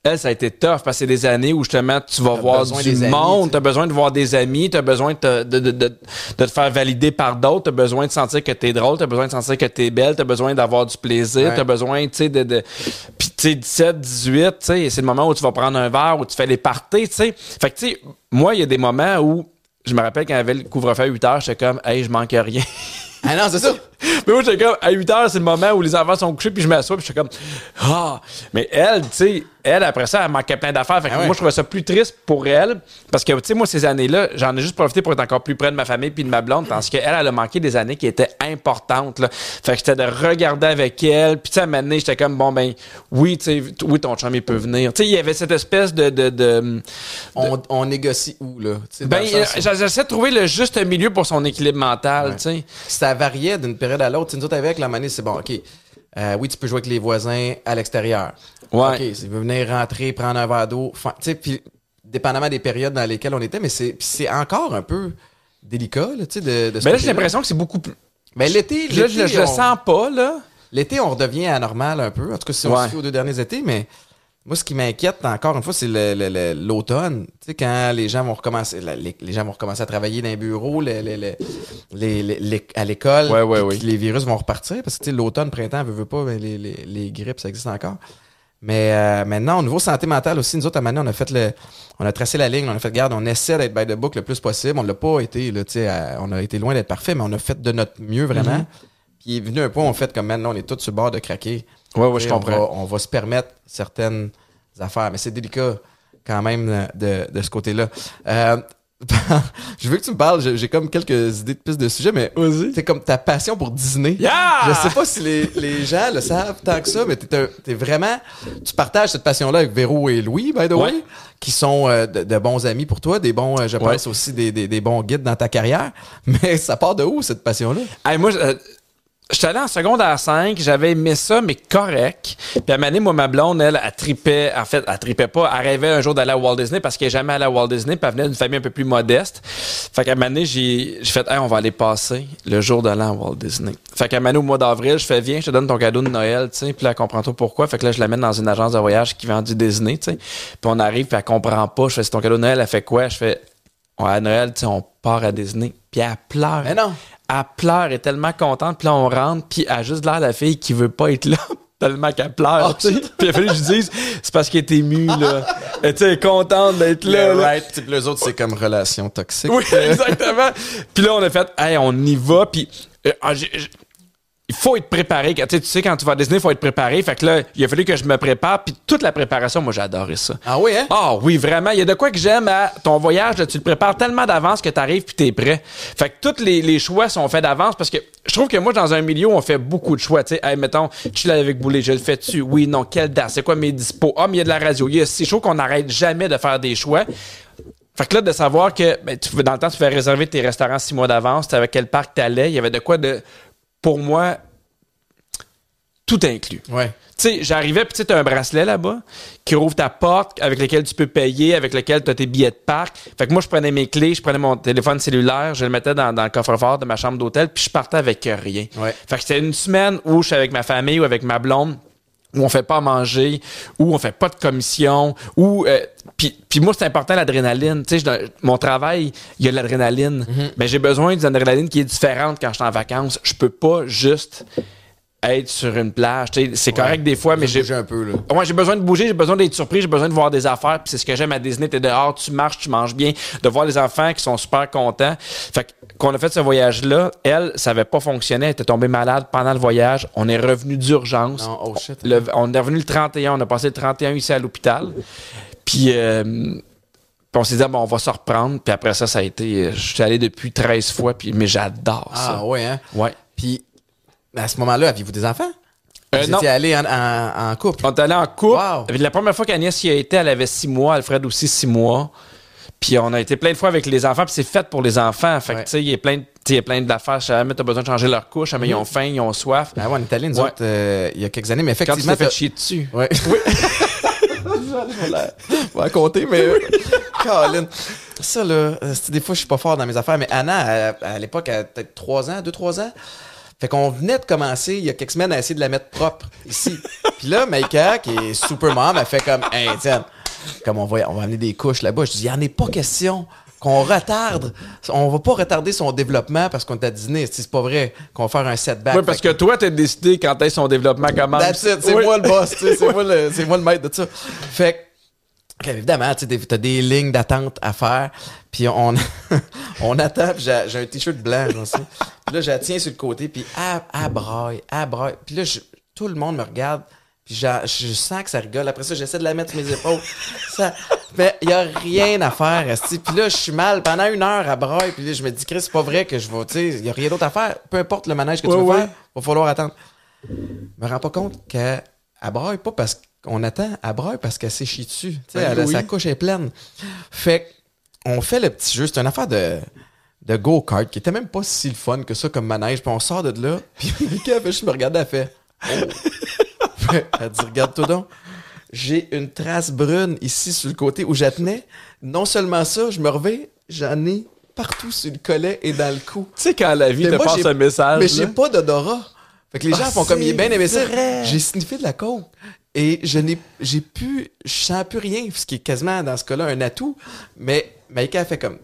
Elle, ça a été tough parce que c'est des années où justement tu vas voir du monde, tu as besoin de voir des amis, tu as besoin de te, de, de, de, de te faire valider par d'autres, tu as besoin de sentir que tu es drôle, tu as besoin de sentir que tu es belle, tu as besoin d'avoir du plaisir, Ouais. tu as besoin, tu sais, de. de Puis, tu sais, 17, 18, tu sais, c'est le moment où tu vas prendre un verre, où tu fais les parties, tu sais. Fait que, tu sais, moi, il y a des moments où. Je me rappelle quand il y avait le couvre-feu à 8 heures, j'étais comme, hey, je manque rien. Ah non, c'est ça. Mais moi, j'étais comme, à 8 heures, c'est le moment où les enfants sont couchés, puis je m'assois, puis j'étais comme, ah. Mais elle, tu sais, elle, après ça, elle manquait plein d'affaires. Fait que Ah ouais. moi, je trouvais ça plus triste pour elle, parce que, tu sais, moi, ces années-là, j'en ai juste profité pour être encore plus près de ma famille puis de ma blonde, parce qu'elle, elle a manqué des années qui étaient importantes, là. Fait que c'était de regarder avec elle, puis tu sais, à un moment donné, j'étais comme, bon, ben, oui, tu sais, oui, ton chum, il peut venir. Tu sais, il y avait cette espèce de. de, de On, on négocie où, là? Ben, euh, j'essaie de trouver le juste milieu pour son équilibre mental, tu sais. ça variait d'une période à l'autre. Tu Nous autres, avec la monnaie, c'est bon, OK. Euh, oui, tu peux jouer avec les voisins à l'extérieur. Ouais. OK, s'il veut venir rentrer, prendre un verre d'eau. Tu sais, puis dépendamment des périodes dans lesquelles on était, mais c'est encore un peu délicat, là, tu sais, de, Mais là, j'ai l'impression que c'est beaucoup plus. Mais l'été, Je, je, l'été, je le sens pas, là. L'été, on redevient anormal un peu. En tout cas, si on Ouais. se fie aux deux derniers étés, mais moi, ce qui m'inquiète encore une fois, c'est l'automne. Tu sais, quand les gens vont recommencer, la- les, les gens vont recommencer à travailler dans les bureaux, les- les- à l'école, Ouais, ouais, puis oui. les virus vont repartir parce que tu sais, l'automne, printemps, veut, veut pas, ben, les, grippes, ça existe encore. Mais euh, maintenant, au niveau santé mentale aussi, nous autres, à Manon, on a fait le. On a tracé la ligne, on a fait garde, on essaie d'être by the book le plus possible. On l'a pas été, là, on a été loin d'être parfait, mais on a fait de notre mieux vraiment. Mhm. Puis il est venu un point, on fait comme maintenant, on est tous sur le bord de craquer. Ouais, ouais, je on comprends. va- On va, se permettre certaines affaires, mais c'est délicat quand même de, de ce côté-là. Euh, je veux que tu me parles, j'ai comme quelques idées de pistes de sujet, mais c'est comme ta passion pour Disney. Yeah! Je sais pas si les, les gens le savent tant que ça, mais t'es, vraiment. Tu partages cette passion-là avec Véro et Louis, by the way, Ouais. qui sont euh, de, de bons amis pour toi, des bons, euh, je Ouais. pense aussi des, des, des bons guides dans ta carrière. Mais ça part de où cette passion-là? Hey, moi, j'étais allé en secondaire 5, j'avais aimé ça, mais correct. Puis à un moment donné, moi, ma blonde, elle, elle tripait, en fait, elle tripait pas, elle rêvait un jour d'aller à Walt Disney parce qu'elle n'est jamais allée à Walt Disney, puis elle venait d'une famille un peu plus modeste. Fait qu'à un moment donné, j'ai fait, hey, on va aller passer le jour de l'an à Walt Disney. Fait qu'à un moment donné, au mois d'avril, je fais, viens, je te donne ton cadeau de Noël, tu sais, puis là, elle comprend pas pourquoi. Fait que là, je l'amène dans une agence de voyage qui vend du Disney, tu sais. Puis on arrive, puis elle comprend pas. Je fais, c'est ton cadeau de Noël, elle fait quoi? Je fais, à Noël, tu sais, on part à Disney. Puis elle pleure Mais non! Elle pleure, elle est tellement contente, puis là on rentre, puis elle a juste l'air la fille qui veut pas être là. Tellement qu'elle pleure, Oh, tu sais. Puis il a fallu que je dise, c'est parce qu'elle est émue, là. Elle tu sais, contente d'être là, Yeah, là. right. Puis les autres, c'est comme relation toxique. Oui, exactement. puis là, on a fait, hey, on y va, puis euh, ah, il faut être préparé. Tu sais, tu sais, quand tu vas à Disney, il faut être préparé. Fait que là, il a fallu que je me prépare, puis toute la préparation, moi, j'ai adoré ça. Ah oui, hein? Ah oui, vraiment. Il y a de quoi que j'aime à ton voyage, là, tu le prépares tellement d'avance que tu arrives puis tu es prêt. Fait que tous les, les choix sont faits d'avance parce que je trouve que moi, dans un milieu, on fait beaucoup de choix. Tu sais, hey, mettons, tu l'as avec Boulet, je le fais-tu? Oui, non, quelle date? C'est quoi mes dispos? Ah, mais il y a de la radio. Il y a- C'est chaud qu'on n'arrête jamais de faire des choix. Fait que là, de savoir que ben, tu, dans le temps, tu fais réserver tes restaurants six mois d'avance, tu savais quel parc tu allais, il y avait de quoi de, pour moi, tout inclus. Ouais. Tu sais, j'arrivais, puis tu as un bracelet là-bas qui rouvre ta porte, avec lequel tu peux payer, avec lequel tu as tes billets de parc. Fait que moi, je prenais mes clés, je prenais mon téléphone cellulaire, je le mettais dans, dans le coffre-fort de ma chambre d'hôtel, puis je partais avec rien. Ouais. Fait que c'était une semaine où je suis avec ma famille ou avec ma blonde, où on fait pas à manger, où on fait pas de commission, où... euh, puis, moi, c'est important l'adrénaline. Tu sais, mon travail, il y a de l'adrénaline. Mais j'ai besoin d'une adrénaline qui est différente quand je suis en vacances. Je peux pas juste être sur une plage. C'est correct des fois, mais j'ai un peu, là. j'ai besoin de bouger, j'ai besoin d'être surpris, j'ai besoin de voir des affaires. Puis c'est ce que j'aime à Disney. T'es dehors, tu marches, tu manges bien, de voir les enfants qui sont super contents. Fait que, qu'on a fait ce voyage-là, elle, ça avait pas fonctionné. Elle était tombée malade pendant le voyage. On est revenu d'urgence. Oh on est revenu le 31, on a passé le 31 ici à l'hôpital. Puis, euh, puis on s'est dit, ah, bon, on va se reprendre. Puis après ça, ça a été. Je suis allé depuis 13 fois, puis, mais j'adore Ah ça. ouais, hein? Ouais. Puis, à ce moment-là, aviez-vous des enfants? Euh, Vous non. étiez allés en, en, en couple? On est allé en couple. Wow. La première fois qu'Agnès y a été, elle avait six mois. Alfred aussi six mois. Puis on a été plein de fois avec les enfants. Puis c'est fait pour les enfants. Fait que, tu sais, il y a plein de, tu sais, il y a plein d'affaires. Jamais t'as besoin de changer leur couche. Jamais ils ont faim, ils ont soif. Ah ouais, on est allés, nous Ouais. autres, euh, il y a quelques années, mais Quand tu effectivement... t'es fait chier dessus. Ouais. Oui. On va compter, mais. Colin. Ça, là, euh, des fois, je suis pas fort dans mes affaires, mais Anna, à, à l'époque, elle a peut-être 3 ans, 2-3 ans. Fait qu'on venait de commencer, il y a quelques semaines, à essayer de la mettre propre ici. Puis là, Maïka, qui est super mom, elle fait comme, hey, tiens, comme on va, on va amener des couches là-bas. Je dis, il n'y en est pas question qu'on retarde. On va pas retarder son développement parce qu'on est à Disney. C'est c'est pas vrai qu'on va faire un setback. Oui, parce que toi, t'as décidé quand est-ce son développement commence. That's it, c'est Oui. moi le boss, tu sais, c'est moi le, c'est moi le maître de ça. Fait que, évidemment, tu t'as des lignes d'attente à faire, puis on, on attend, puis j'ai, un t-shirt blanc, ça. Puis là, je la tiens sur le côté, puis à, à braille, à braille. Puis là, je- tout le monde me regarde, puis j'a- je sens que ça rigole. Après ça, j'essaie de la mettre sur mes épaules. Ça, mais il y a rien à faire, esti. Puis là, je suis mal pendant une heure à braille, puis là, je me dis, Chris, c'est pas vrai que je vais, tu sais, il y a rien d'autre à faire. Peu importe le manège que tu Ouais, veux ouais. faire, va falloir attendre. Je me rends pas compte elle braille pas parce qu'on attend, elle braille parce qu'elle s'est chiée dessus. Tu sais, Ben elle a- oui. sa couche est pleine. Fait on fait le petit jeu. C'est une affaire de, de go-kart qui était même pas si le fun que ça comme manège. Puis on sort de là. Puis Mika, juste me regarder, elle fait. Oh. Elle dit Regarde-toi donc. J'ai une trace brune ici sur le côté où j'attenais. Non seulement ça, je me revais, j'en ai partout sur le collet et dans le cou. Tu sais, quand la vie Mais te moi, passe un message. Mais j'ai pas d'odorat. Fait que les gens Ah, font comme il est bien vrai. J'ai sniffé de la coke. Et je n'ai j'ai plus je sens plus rien, ce qui est quasiment dans ce cas-là un atout, mais Maïka a fait comme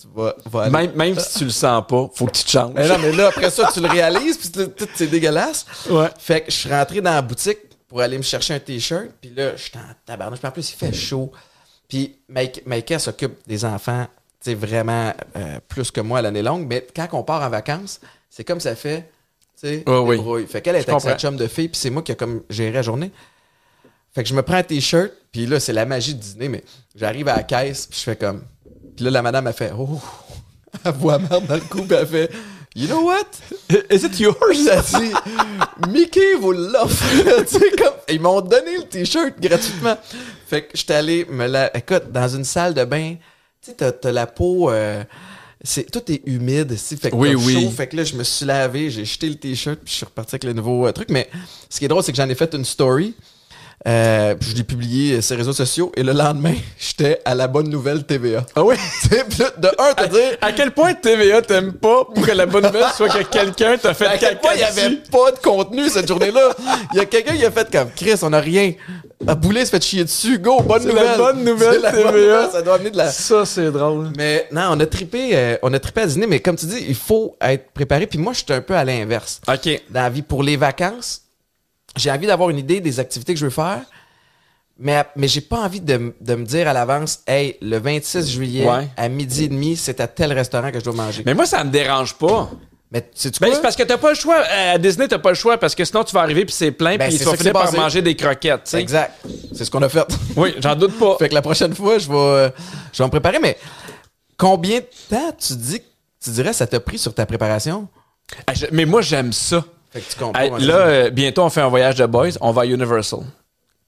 tu vas, vas aller. Même, même si tu le sens pas, faut que tu te changes. Mais non, mais là après ça tu le réalises puis tout c'est dégueulasse. Ouais. Fait que je suis rentré dans la boutique, pour aller me chercher un t-shirt. Puis là, je suis en tabarnouche. En plus, il fait chaud. Puis Maïka s'occupe des enfants, tu sais, vraiment euh, plus que moi à l'année longue. Mais quand on part en vacances, c'est comme ça fait, sais, Ouais, oui. Fait qu'elle est avec sa chum de fille, puis c'est moi qui a comme géré la journée. Fait que je me prends un t-shirt, puis là, c'est la magie du dîner, mais j'arrive à la caisse, puis je fais comme... Puis là, la madame, a fait « Oh! » Elle voit merde dans le coup, puis elle fait « You know what? » Is it yours? Elle dit « Mickey vous l'offre! » Tu sais, comme... Ils m'ont donné le t-shirt gratuitement. Fait que j'étais allé me la... Écoute, dans une salle de bain, tu sais, t'as, t'as la peau... euh, c'est, tout est humide, si, fait que Oui, oui. chaud. Fait que là, je me suis lavé, j'ai jeté le t-shirt, puis je suis reparti avec le nouveau euh, truc. Mais ce qui est drôle, c'est que j'en ai fait une story. Euh, puis je l'ai publié sur les réseaux sociaux. Et le lendemain, j'étais à la bonne nouvelle TVA. Ah oui? De un, te dire... À quel point TVA t'aimes pas pour que la bonne nouvelle soit que quelqu'un t'a fait À quel point il n'y avait pas de contenu cette journée-là? Il y a quelqu'un qui a fait comme Chris, on n'a rien. À Boulet se fait chier dessus. Go, bonne nouvelle. la bonne nouvelle, la bonne TVA. nouvelle, Ça doit amener de la. Ça, c'est drôle. Mais non, on a trippé, euh, on a trippé à dîner, mais comme tu dis, il faut être préparé. Puis moi, je suis un peu à l'inverse. OK. Dans la vie, pour les vacances, j'ai envie d'avoir une idée des activités que je veux faire. Mais, mais j'ai pas envie de, de me dire à l'avance, hey, le 26 juillet, Ouais. à midi et demi, c'est à tel restaurant que je dois manger. Mais, Mais moi, ça me dérange pas. sais-tu Ben, quoi? c'est parce que t'as pas le choix. À Disney, t'as pas le choix parce que sinon, tu vas arriver puis c'est plein Ben, puis c'est tu vas ça qui finir par manger des croquettes, tu sais. Exact. C'est ce qu'on a fait. Oui, j'en doute pas. Fait que la prochaine fois, je vais, euh, je vais me préparer. Mais combien de temps tu dis, tu dirais ça t'a pris sur ta préparation? Ah, je- Mais moi, j'aime ça. Fait que tu comprends. Hey, là, euh, bientôt, on fait un voyage de boys. On va à Universal.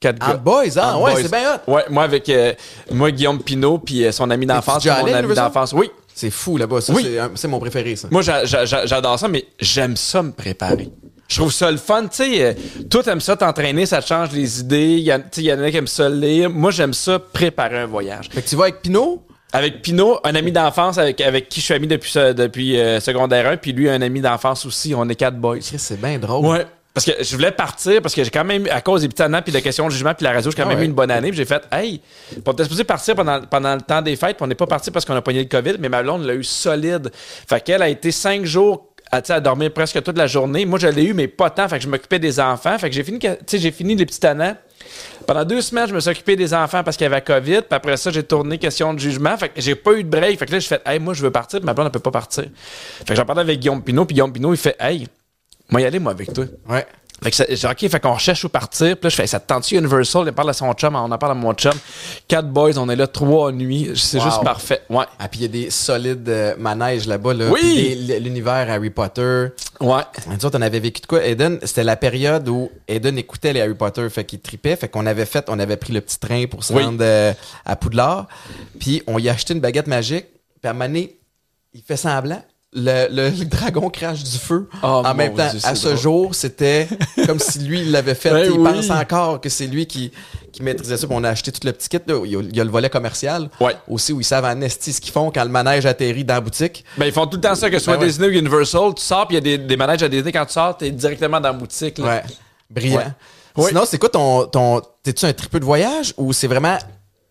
Quatre gars. boys, hein? En ouais, boys. c'est bien hot. Ouais, moi avec euh, moi Guillaume Pinot puis euh, son ami d'enfance, déjà mon allé à ami Universal? d'enfance. Oui. C'est fou là-bas. Ça, Oui. c'est un- c'est mon préféré, ça. Moi j'a- j'a- j'a- j'adore ça mais j'aime ça me préparer. Je trouve ça le fun, tu sais, euh, toi t'aimes ça t'entraîner, ça te change les idées, il y, a- tu sais, il y en a qui aiment ça lire. Moi j'aime ça préparer un voyage. Fait que tu vas avec Pinot? Avec Pinot, un ami d'enfance avec, avec qui je suis ami depuis, depuis euh, secondaire 1, puis lui un ami d'enfance aussi, on est quatre boys. C'est bien drôle. Ouais. Parce que je voulais partir, parce que j'ai quand même, à cause des petits anneaux, puis de questions de jugement, puis la radio, j'ai quand Ah même eu une bonne année. Puis j'ai fait, hey, on était supposé partir pendant, pendant le temps des fêtes, puis on n'est pas parti parce qu'on a pogné le COVID, mais ma blonde l'a eu solide. Fait qu'elle a été cinq jours à, sais, à dormir presque toute la journée. Moi, je l'ai eu, mais pas tant. Fait que je m'occupais des enfants. Fait que j'ai fini, j'ai fini les petits anneaux. Pendant deux semaines, je me suis occupé des enfants parce qu'il y avait COVID. Puis après ça, j'ai tourné question de jugement. Fait que j'ai pas eu de break. Fait que là, je fais, hey, moi, je veux partir. Puis ma blonde, elle peut pas partir. Fait que j'en parlais avec Guillaume Pinot. Puis Guillaume Pinot, il fait, hey, moi, y aller, moi, avec toi. Ouais. Fait que j'ai OK, fait qu'on recherche où partir. Puis là, je fais, ça te tente Universal? Il parle à son chum, on en parle à mon chum. Quatre boys, on est là trois nuits. C'est Wow. juste parfait. Ouais. Ah, puis il y a des solides euh, manèges là-bas. Là. Oui! Des- l'univers Harry Potter. Ouais. Autres, on avait vécu de quoi? Eden, c'était la période où Eden écoutait les Harry Potter, fait qu'il tripait. Fait qu'on avait fait, on avait pris le petit train pour se Oui. rendre euh, à Poudlard. Puis on y a acheté une baguette magique. Puis à un moment donné, il fait semblant. Le, le- le dragon crache du feu. Oh, en même temps, Dieu, à ce drôle. jour, c'était comme si lui, il l'avait fait. Ben il oui. pense encore que c'est lui qui, qui maîtrisait ça. Puis on a acheté tout le petit kit. Là. Il, y a, il y a le volet commercial. Ouais. Aussi, où ils savent en esti ce qu'ils font quand le manège atterrit dans la boutique. Ben, ils font tout le temps ça, que ce soit Ben ouais. Disney ou Universal. Tu sors, puis il y a des, des manèges à Disney. Quand tu sors, t'es directement dans la boutique. là. Ouais. Brillant. Sinon, c'est quoi ton. ton T'es-tu un tripeux de voyage ou c'est vraiment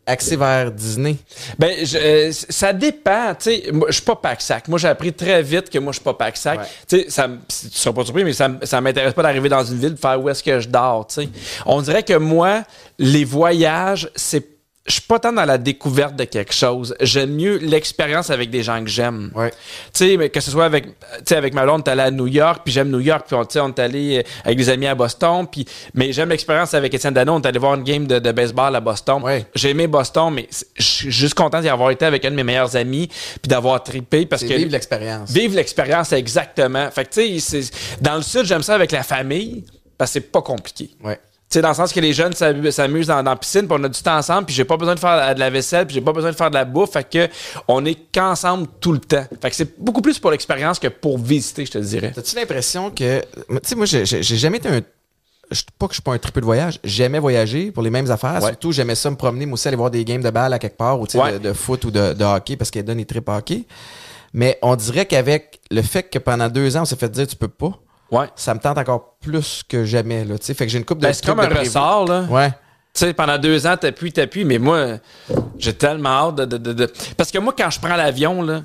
axé vers Disney? Ben, je- euh, ça dépend. Tu sais, je suis pas pack-sac. Moi, j'ai appris très vite que moi, je suis pas pack-sac. Ouais. Tu sais, ça, tu seras pas surpris, mais ça, ça m'intéresse pas d'arriver dans une ville de faire où est-ce que je dors. Tu sais, on dirait que moi, les voyages, c'est je suis pas tant dans la découverte de quelque chose. J'aime mieux l'expérience avec des gens que j'aime. Ouais. Tu sais, que ce soit avec, tu sais, avec ma blonde, on est allé à New York, puis j'aime New York, puis on, tu sais, on est allé euh, avec des amis à Boston, puis, mais j'aime l'expérience avec Étienne Dano, on est allé voir une game de, de baseball à Boston. Ouais. J'ai aimé Boston, mais je suis juste content d'y avoir été avec un de mes meilleurs amis, puis d'avoir trippé, parce que... vivre l'expérience. Vivre l'expérience, exactement. Fait que, tu sais, dans le sud, j'aime ça avec la famille, parce que c'est pas compliqué. Ouais. Tu sais, dans le sens que les jeunes s'amu- s'amusent dans, dans la piscine, puis on a du temps ensemble, puis j'ai pas besoin de faire de la vaisselle, puis j'ai pas besoin de faire de la bouffe, fait que on est qu'ensemble tout le temps. Fait que c'est beaucoup plus pour l'expérience que pour visiter, je te dirais. T'as-tu l'impression que. Tu sais, moi, j'ai jamais été un. je- Pas que je suis pas un tripeux de voyage. J'aimais voyager pour les mêmes affaires. Ouais. Surtout, j'aimais ça me promener, moi aussi, aller voir des games de balle à quelque part, ou tu sais, Ouais. de, de foot ou de, de hockey, parce qu'elle donne des tripes hockey. Mais on dirait qu'avec le fait que pendant deux ans, on s'est fait dire tu peux pas, Ouais. ça me tente encore plus que jamais. Là, tu sais. fait que j'ai une coupe de Ben, c'est comme un prévu. ressort, là. Ouais. Tu sais, pendant deux ans, t'appuies, t'appuies, mais moi, j'ai tellement hâte de, de- de- de- Parce que moi, quand je prends l'avion, là,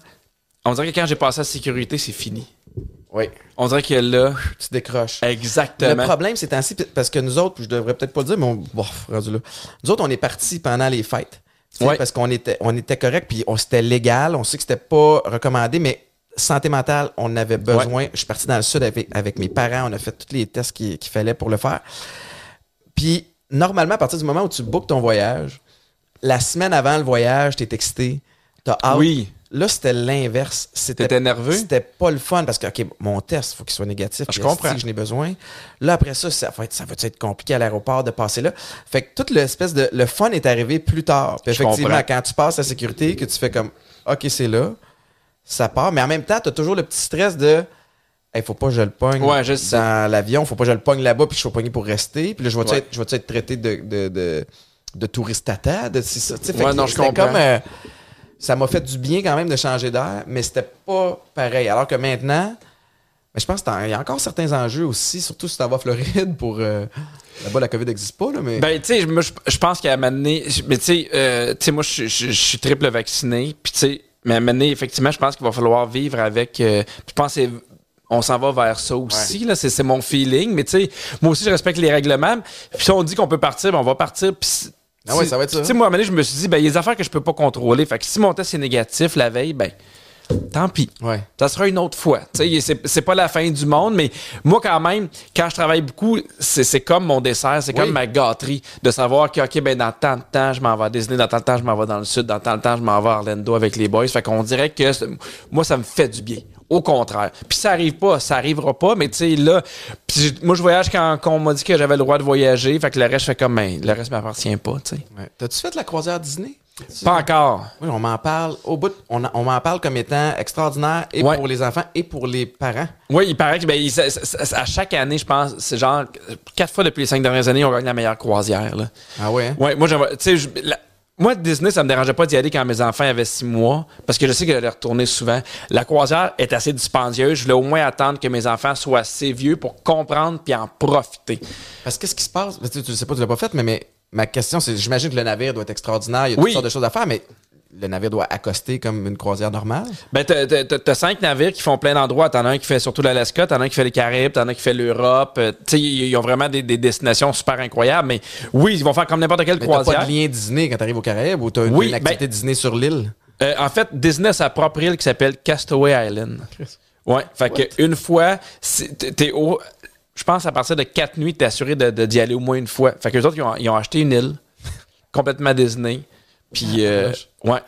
on dirait que quand j'ai passé la sécurité, c'est fini. Oui. On dirait que là, Tu décroches. exactement. Le problème, c'est ainsi, parce que nous autres, je devrais peut-être pas le dire, mais on, bon, là. Nous autres, on est partis pendant les fêtes. Ouais. Parce qu'on était, on était correct, puis on c'était légal. On sait que c'était pas recommandé, mais santé mentale, on avait besoin. Je suis parti dans le sud avec, avec mes parents. On a fait tous les tests qu'il fallait pour le faire. Puis, normalement, à partir du moment où tu bookes ton voyage, la semaine avant le voyage, t'es excité, t'as hâte. Oui. Là, c'était l'inverse. C'était nerveux? C'était pas le fun parce que, OK, mon test, il faut qu'il soit négatif. Je comprends. que Je n'ai besoin? Là, après ça, ça va, être, ça va être compliqué à l'aéroport de passer là. Fait que tout l'espèce de. Le fun est arrivé plus tard. Puis effectivement, quand tu passes la sécurité, que tu fais comme, OK, c'est là, ça part. Mais en même temps, tu as toujours le petit stress de. Il faut pas que je le pogne Ouais, je sais. dans l'avion, faut pas que je le pogne là-bas, puis je suis pogné pour rester. Puis là, je vais-tu Ouais. être, je vais-tu être traité de, de, de, de touriste tata, de si ça. fait non, je comprends. comme, euh, ça m'a fait du bien quand même de changer d'air, mais c'était pas pareil. Alors que maintenant, mais je pense qu'il y a encore certains enjeux aussi, surtout si tu vas à Floride pour. euh, Là-bas, la COVID n'existe pas, là, mais. Ben, tu sais, je je pense qu'à un moment donné, mais tu sais, euh, tu sais, moi, je suis triple vacciné, puis tu sais, mais à un moment donné, effectivement, je pense qu'il va falloir vivre avec. euh, je pense que on s'en va vers ça aussi, là, c'est mon feeling, mais tu sais, moi aussi, je respecte les règlements. Puis si on dit qu'on peut partir, ben, on va partir, puis. si- Ah ouais, ça va être ça. Tu sais, moi, à un moment donné, je me suis dit, ben, il y a des affaires que je peux pas contrôler. Fait que si mon test est négatif la veille, ben, tant pis. Ouais. Ça sera une autre fois. C'est, pas la fin du monde, mais moi, quand même, quand je travaille beaucoup, c'est, comme mon dessert, c'est Oui. comme ma gâterie de savoir que, OK, ben, dans tant de temps, je m'en vais à Disney, dans tant de temps, je m'en vais dans le sud, dans tant de temps, je m'en vais à Orlando avec les boys. Fait qu'on dirait que moi, ça me fait du bien. Au contraire. Puis ça arrive pas, ça arrivera pas, mais tu sais, là, j'ai- moi, je voyage quand, quand on m'a dit que j'avais le droit de voyager. Fait que le reste, je fais comme, ben, le reste m'appartient pas, tu sais. Ouais. T'as-tu fait la croisière Disney? Pas encore. Oui, on m'en parle au bout. de- on, m'en parle comme étant extraordinaire et Ouais. pour les enfants et pour les parents. Oui, il paraît que ben, il- ça- ça- ça- à chaque année, je pense, c'est genre quatre fois depuis les cinq dernières années, on gagne la meilleure croisière. Là. Ah ouais? hein? Ouais, moi, tu sais, moi, Disney, ça me dérangeait pas d'y aller quand mes enfants avaient six mois, parce que je sais que j'allais retourner souvent. La croisière est assez dispendieuse. Je voulais au moins attendre que mes enfants soient assez vieux pour comprendre puis en profiter. Parce que qu'est-ce qui se passe? Tu, le sais pas, tu l'as pas fait, mais, mais ma question, c'est j'imagine que le navire doit être extraordinaire. Il y a toutes Oui. sortes de choses à faire, mais le navire doit accoster comme une croisière normale? Ben, t'as- t'as t'as- t'as cinq navires qui font plein d'endroits. T'en as un qui fait surtout l'Alaska, t'en as un qui fait les Caraïbes, t'en as un qui fait l'Europe. Euh, tu sais, ils ont vraiment des, des destinations super incroyables. Mais oui, ils vont faire comme n'importe quelle Mais t'as croisière. pas de lien Disney quand t'arrives au Caraïbes ou t'as une- Oui, une activité Disney sur l'île? Euh, en fait, Disney a sa propre île qui s'appelle Castaway Island. Ouais, fait que une fois, t'es au. Je pense à partir de quatre nuits, t'es assuré de, de- d'y aller au moins une fois. Fait que les autres, ils ont, ils ont acheté une île complètement Disney. Puis, euh, ouais.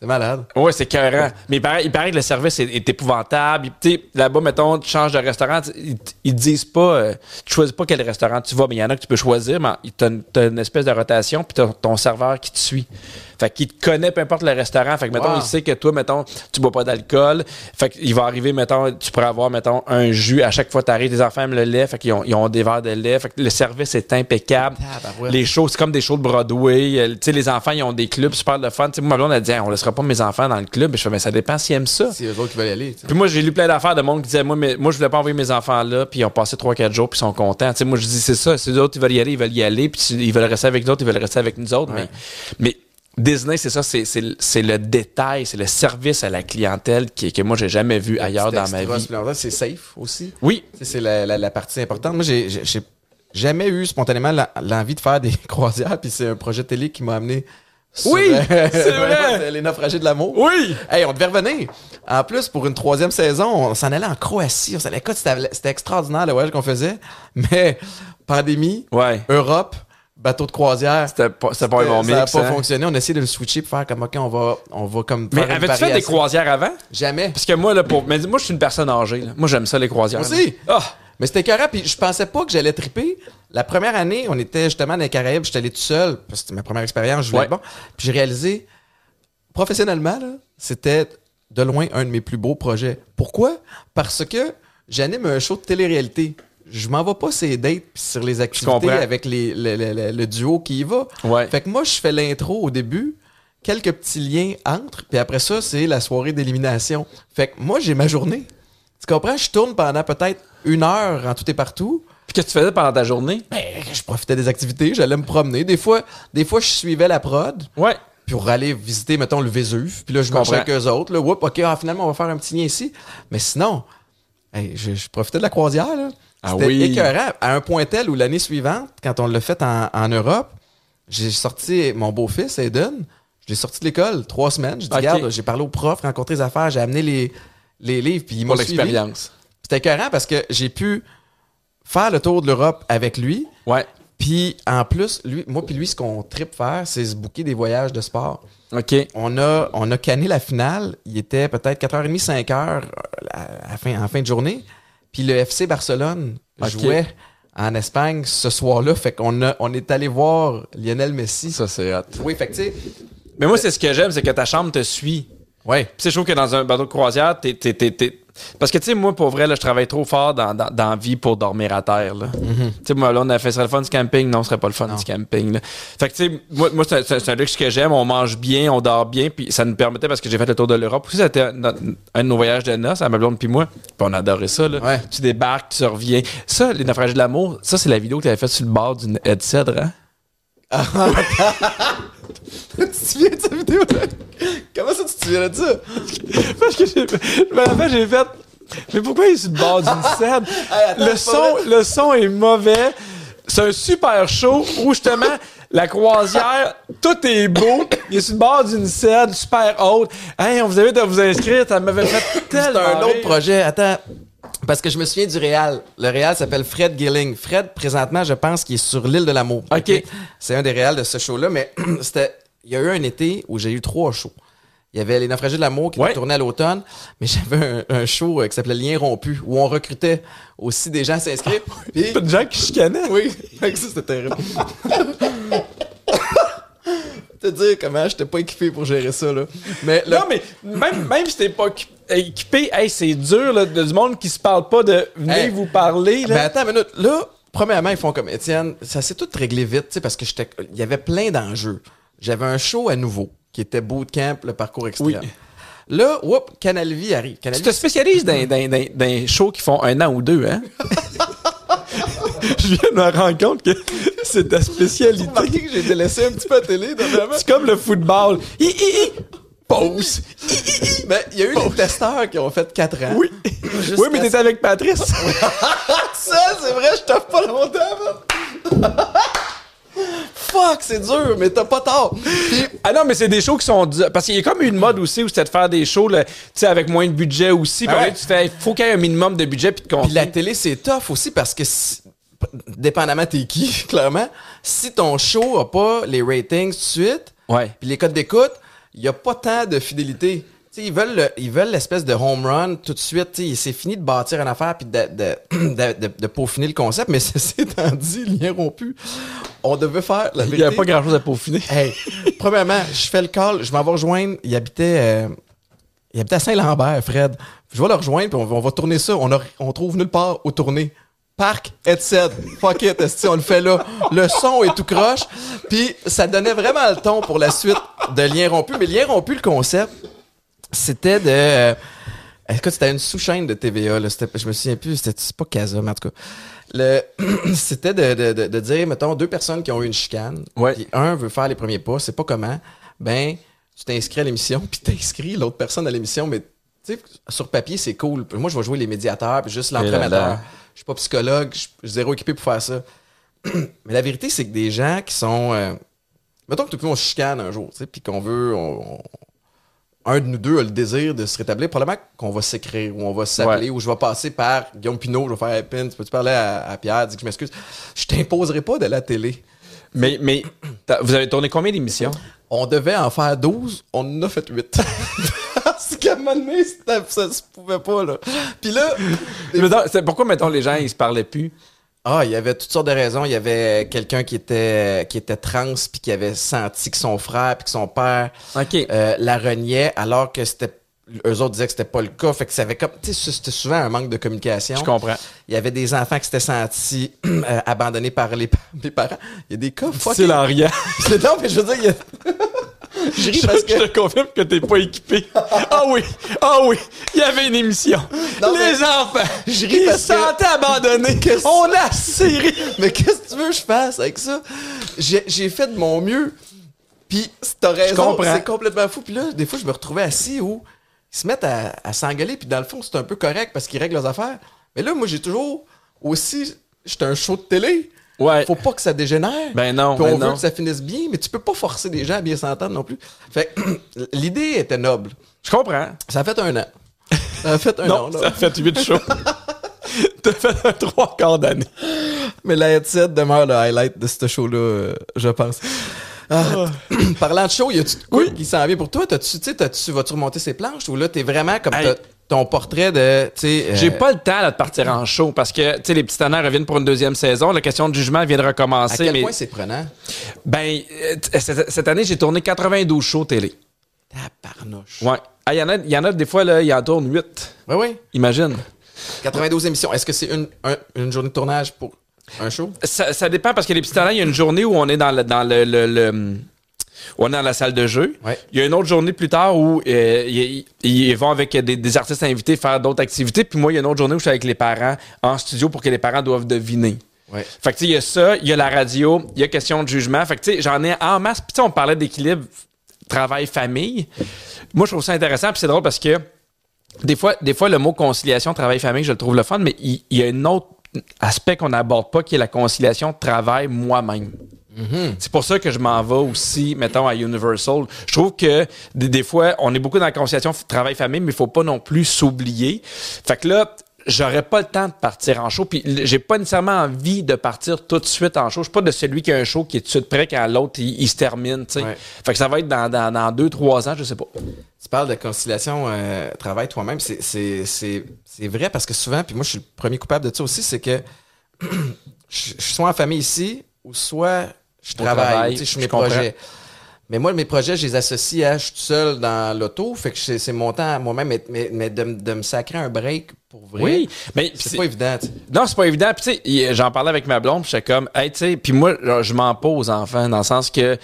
C'est malade. Ouais, c'est écœurant. Mais il paraît, il paraît que le service est, est épouvantable. Tu sais, là-bas, mettons, tu changes de restaurant, ils, ils te disent pas, euh, tu choisis pas quel restaurant tu vas, mais il y en a que tu peux choisir, mais t'as une, t'as une espèce de rotation, puis t'as ton serveur qui te suit. Fait qu'il te connaît peu importe le restaurant. Fait que, mettons, Wow. il sait que toi, mettons, tu bois pas d'alcool. Fait qu'il va arriver, mettons, tu pourrais avoir, mettons, un jus. À chaque fois que t'arrives, tes enfants aiment le lait. Fait qu'ils ont, ils ont des verres de lait. Fait que le service est impeccable. Les shows, c'est comme des shows de Broadway. Euh, Tu sais, les enfants, ils ont des clubs super de fun. Tu sais, moi, ma blonde a dit, Hein, on laissera pas mes enfants dans le club. Et je fais, mais ça dépend s'ils aiment ça. C'est eux autres qui veulent y aller. Puis moi, j'ai lu plein d'affaires de monde qui disait, moi, mais, moi, je voulais pas envoyer mes enfants là, puis ils ont passé 3-4 jours, puis ils sont contents. Tu sais, moi, je dis, c'est ça, si les autres, ils veulent y aller, ils veulent y aller, puis ils veulent rester avec nous autres, ils veulent rester avec nous autres. Ouais. Mais, mais Disney, c'est ça, c'est, le détail, c'est le service à la clientèle qui, que moi, j'ai jamais vu ailleurs dans ma vie. C'est safe aussi. Oui, C'est la, la- la partie importante. Moi, j'ai jamais eu spontanément l'envie de faire des croisières, puis c'est un projet télé qui m'a amené. sur- Oui, c'est vrai. les naufragés de l'amour. oui! Hey, on devait revenir. En plus, pour une troisième saison, on s'en allait en Croatie. On s'en allait, c'était extraordinaire le voyage qu'on faisait. Mais pandémie, Ouais. Europe, bateau de croisière. C'était pas, c'était pas un bon ça n'a mix. pas hein. fonctionné. On a essayé de le switcher pour faire comme, OK, on va, on va comme Mais avais-tu fait des croisières avant? Jamais. Parce que moi, là, pour. Mais moi, je suis une personne âgée. là. Moi, j'aime ça, les croisières. Moi aussi. Ah! Mais c'était écœurant, puis je pensais pas que j'allais triper. La première année, on était justement dans les Caraïbes, j'étais allé tout seul, parce que c'était ma première expérience, je voulais Ouais. bon. Puis j'ai réalisé, professionnellement, là, c'était de loin un de mes plus beaux projets. Pourquoi? Parce que j'anime un show de télé-réalité. Je m'en vais pas ces dates sur les activités avec les, le, le- le- le duo qui y va. Ouais. Fait que moi, je fais l'intro au début, quelques petits liens entre, puis après ça, c'est la soirée d'élimination. Fait que moi, j'ai ma journée. Tu comprends? Je tourne pendant peut-être une heure en tout et partout. Puis qu'est-ce que tu faisais pendant ta journée? Ben, je profitais des activités, j'allais me promener. Des fois, des fois, je suivais la prod Ouais. pour aller visiter, mettons, le Vésuve. Puis là, je marchais avec eux autres. Là, OK, ah, finalement, on va faire un petit lien ici. Mais sinon, Hey, je, je profitais de la croisière, là. Ah C'était oui. écœurant. À un point tel où l'année suivante, quand on l'a fait en, en Europe, j'ai sorti mon beau-fils, Aiden. Je l'ai sorti de l'école, trois semaines. J'ai dit, regarde, j'ai parlé au prof, rencontré les affaires, j'ai amené les, les livres, puis il Pour m'a suivi. l'expérience. C'était écœurant parce que j'ai pu faire le tour de l'Europe avec lui. Ouais. Puis en plus, lui, moi puis lui, ce qu'on tripe faire, c'est se booker des voyages de sport. OK. On a, on a canné la finale. Il était peut-être 4h30, 5h à, à fin, en fin de journée. Puis le FC Barcelone jouait en Espagne ce soir-là. Fait qu'on a, on est allé voir Lionel Messi. Ça, c'est hot. Oui, fait que tu sais. Mais moi, c'est ce que j'aime, c'est que ta chambre te suit. Ouais. Puis, je trouve que dans un bateau de croisière, t'es. t'es- t'es- t'es- Parce que, tu sais, moi, pour vrai, là, je travaille trop fort dans, dans, vie pour dormir à terre. là. Tu sais, moi, là, on a fait, ce serait le fun du camping. Non, ce serait pas le fun Non. du camping. Là. Fait que, tu sais, moi, moi c'est un- luxe que j'aime. On mange bien, on dort bien. Puis, ça nous permettait, parce que j'ai fait le tour de l'Europe. Aussi, c'était un, un de nos voyages de noces, à ma blonde puis moi. Puis, on adorait ça. Là. Ouais. Tu débarques, tu reviens. Ça, les naufragés de l'amour, ça, c'est la vidéo que tu avais faite sur le bord d'une headset, hein? Tu te souviens de cette vidéo? Comment ça, tu te souviens de ça? Parce que je me rappelle, j'ai fait. Mais pourquoi il est sur le bord d'une scène? Hey, attends, le, c'est son, le son est mauvais. C'est un super show où justement la croisière, tout est beau. Il est sur le bord d'une scène super haute. Hey, on vous invite à vous inscrire. Ça m'avait fait C'est tellement. un autre projet. Attends. Parce que je me souviens du Réal. Le Réal s'appelle Fred Gilling. Fred, présentement, je pense qu'il est sur l'île de l'amour. OK. C'est un des réals de ce show-là, mais c'était. Il y a eu un été où j'ai eu trois shows. Il y avait Les Naufragés de l'amour qui Ouais. tournaient à l'automne, mais j'avais un, un show euh, qui s'appelait Lien rompu, où on recrutait aussi des gens à s'inscrire. Puis- Pas de gens qui chicanaient. oui, ça, c'était terrible. te dire comment j'étais pas équipé pour gérer ça, là. Mais Non, mais même, même si t'es pas équipé, hey, c'est dur, là, du monde qui se parle pas de venez Hey. vous parler. Là. Mais attends une minute. Là, premièrement, ils font comme Étienne. Ça s'est tout réglé vite, tu sais, parce que j'étais, il y avait plein d'enjeux. J'avais un show à nouveau, qui était Bootcamp, le parcours extrême. Oui. Là, whoop, Canal Vie arrive. Canal Tu te spécialises dans, des shows qui font un an ou deux, hein? Je viens de me rendre compte que c'est ta spécialité. que j'ai délaissé un petit peu la télé. C'est comme le football. Hi, hi, hi. Pause. Mais il y a eu des testeurs qui ont fait 4 ans. Oui. Oui, mais t'étais avec Patrice. Ça, c'est vrai, je t'offre pas longtemps. Fuck, c'est dur, mais t'as pas tort. Puis, Ah non, mais c'est des shows qui sont durs. Parce qu'il y a comme une mode aussi où c'était de faire des shows, là, tu sais, avec moins de budget aussi. Puis Ah ouais. tu fais, faut qu'il y ait un minimum de budget puis de puis la télé, c'est tough aussi parce que, si- dépendamment t'es qui, clairement, si ton show a pas les ratings tout de suite, Ouais. puis les codes d'écoute, il y a pas tant de fidélité. Tu sais, ils veulent le- ils veulent l'espèce de home run tout de suite. C'est fini de bâtir une affaire puis de, de, de, de- de peaufiner le concept, mais ceci étant dit, lien rompu, on devait faire la Il vérité. n'y avait pas grand chose à peaufiner. Hey, premièrement, je fais le call, je m'en vais rejoindre. Il habitait, euh, il habitait à Saint-Lambert, Fred. Je vais le rejoindre, puis on, va- on va tourner ça. On, a- on trouve nulle part où tourner. Parc, headset, fuck it, esti, on le fait là. Le son est tout croche. Puis ça donnait vraiment le ton pour la suite de Lien rompu. Mais Lien rompu, le concept, c'était de... euh, écoute, c'était une sous-chaîne de TVA. Là. Je me souviens plus, c'était c'est pas Casa, mais en tout cas. Le, c'était de, de, de, de dire, mettons, deux personnes qui ont eu une chicane. Ouais. Puis un veut faire les premiers pas, c'est pas comment. Ben, tu t'inscris à l'émission, puis t'inscris l'autre personne à l'émission, mais tu sais, sur papier, c'est cool. Moi, je vais jouer les médiateurs, puis juste l'entraîneur. Je suis pas psychologue, je suis zéro équipé pour faire ça. mais la vérité, c'est que des gens qui sont. euh, mettons que tout le monde se chicane un jour, tu sais, puis qu'on veut. on- on- un de nous deux a le désir de se rétablir, probablement qu'on va s'écrire ou on va s'appeler ou je vais passer par Guillaume Pinot, je vais faire Pin, tu peux-tu parler à, à Pierre, dis que je m'excuse. Je t'imposerai pas de la télé. Mais, mais vous avez tourné combien d'émissions? On devait en faire 12, on en a fait 8. Qu'à un moment donné, c'était- ça se pouvait pas, là. Puis là, Mettons, pourquoi, mettons, les gens, ils se parlaient plus? Ah, il y avait toutes sortes de raisons. Il y avait quelqu'un qui était qui était trans puis qui avait senti que son frère puis que son père euh, la reniait alors que c'était eux autres disaient que c'était pas le cas. Fait que ça avait comme tu sais c'était souvent un manque de communication. Je comprends. Il y avait des enfants qui s'étaient sentis euh, abandonnés par les, les parents. Il y a des cas. C'est l'Ariane. Non, mais je veux dire il y a- Je ris Je, parce je que te confirme que t'es pas équipé. Ah oui, ah oui, il y avait une émission. Non, les mais- enfants, Je ris ils parce se que- sentaient abandonnés. On a serré. Mais qu'est-ce que tu veux que je fasse avec ça? J'ai fait de mon mieux. Puis t'as raison, c'est complètement fou. Puis là, des fois, je me retrouvais assis où ils se mettent à, à s'engueuler, puis dans le fond, c'est un peu correct parce qu'ils règlent leurs affaires. Mais là, moi, j'ai toujours aussi, j'étais un show de télé. Ouais. Faut pas que ça dégénère. Ben non, Puis ben on veut non. que ça finisse bien, mais tu peux pas forcer les gens à bien s'entendre non plus. Fait que, l'idée était noble. Je comprends. Ça a fait un an. Ça a fait un Non, an, ça là. a fait 8 shows. T'as fait un trois quarts d'année. Mais la headset demeure le highlight de ce show-là, euh, je pense. Ah, parlant de show, y a-tu de quoi qui s'en vient pour toi? T'as-tu, tu sais, t'as-tu, vas-tu remonter ces planches ou là, t'es vraiment comme Hey. Ton portrait de, euh, J'ai pas le temps là, de partir en show parce que les petits tonnerres reviennent pour une deuxième saison. La question de jugement vient de À recommencer. quel mais point c'est prenant? ben euh, cette, année j'ai tourné 92 shows télé. Tabarnouche. Ouais. Ah, il y en a, y en a des fois là, il en tourne 8. Oui, oui. Imagine. 92 émissions. Est-ce que c'est une, un- une journée de tournage pour un show? Ça, ça dépend parce que les petits talents, il y a une journée où on est dans le, dans le, le- on est dans la salle de jeu. Ouais. Il y a une autre journée plus tard où euh, ils, ils vont avec des, des artistes invités faire d'autres activités. Puis moi, il y a une autre journée où je suis avec les parents en studio pour que les parents doivent deviner. Ouais. Fait que il y a ça, il y a la radio, il y a question de jugement. Fait que tu sais, j'en ai en masse. Puis tu sais, on parlait d'équilibre travail-famille. Moi, je trouve ça intéressant. Puis c'est drôle parce que des fois, des fois, le mot conciliation travail-famille, je le trouve le fun, mais il, il y a un autre aspect qu'on n'aborde pas qui est la conciliation moi-même. C'est pour ça que je m'en vais aussi, mettons, à Universal. Je trouve que des, des fois, on est beaucoup dans la conciliation travail-famille, mais il faut pas non plus s'oublier. Fait que là, j'aurais pas le temps de partir en show, puis j'ai pas nécessairement envie de partir tout de suite en show. Je suis pas de celui qui a un show qui est tout de suite prêt quand l'autre, il, il se termine, tu sais. Ouais. Fait que ça va être dans, dans, dans deux, trois ans, je sais pas. Tu parles de conciliation euh, travail toi-même. C'est, c'est, c'est, c'est vrai parce que souvent, puis moi, je suis le premier coupable de ça aussi, c'est que je, je suis soit en famille ici ou soit je travaille. travail, tu sais, je suis je mes comprends. projets. Mais moi, mes projets, je les associe à je suis tout seul dans l'auto. Fait que c'est, mon temps à moi-même. Mais, mais, mais de, de me sacrer un break pour vrai, Oui, mais c'est pas évident. tu sais. Non, c'est pas évident. Puis, tu sais, j'en parlais avec ma blonde, j'étais comme, hey, tu sais, puis moi, je m'en pose, enfant, dans le sens que,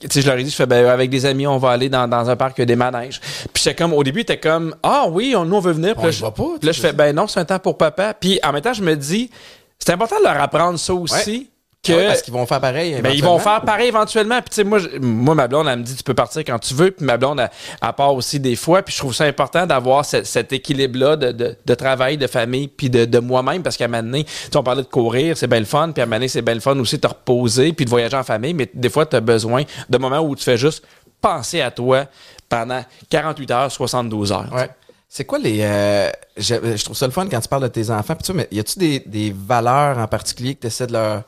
tu sais, je leur ai dit, je fais, ben, avec des amis, on va aller dans, dans un parc, des manèges. Puis, j'étais comme, au début, t'es comme, ah oui, on, nous, on veut venir. Puis On là, je- va pas, Puis là, je fais, ben non, c'est un temps pour papa. Puis, en même temps, je me dis, c'est important de leur apprendre ça aussi. Que, Ouais, parce qu'ils vont faire pareil. ben, ils vont faire pareil éventuellement. Puis, tu sais, moi, je- moi, ma blonde, elle me dit, tu peux partir quand tu veux. Puis, ma blonde, elle, elle part aussi des fois. Puis, je trouve ça important d'avoir ce- cet équilibre-là de, de, de travail, de famille, puis de, de moi-même. Parce qu'à un moment donné, on parlait de courir, c'est bien le fun. Puis, à un moment donné, c'est bien le fun aussi de te reposer, puis de voyager en famille. Mais des fois, tu as besoin de moments où tu fais juste penser à toi pendant 48 heures, 72 heures. Ouais. C'est quoi les. euh, je, je trouve ça le fun quand tu parles de tes enfants. Puis tu sais, mais y a-tu des, des valeurs en particulier que tu essaies de leur,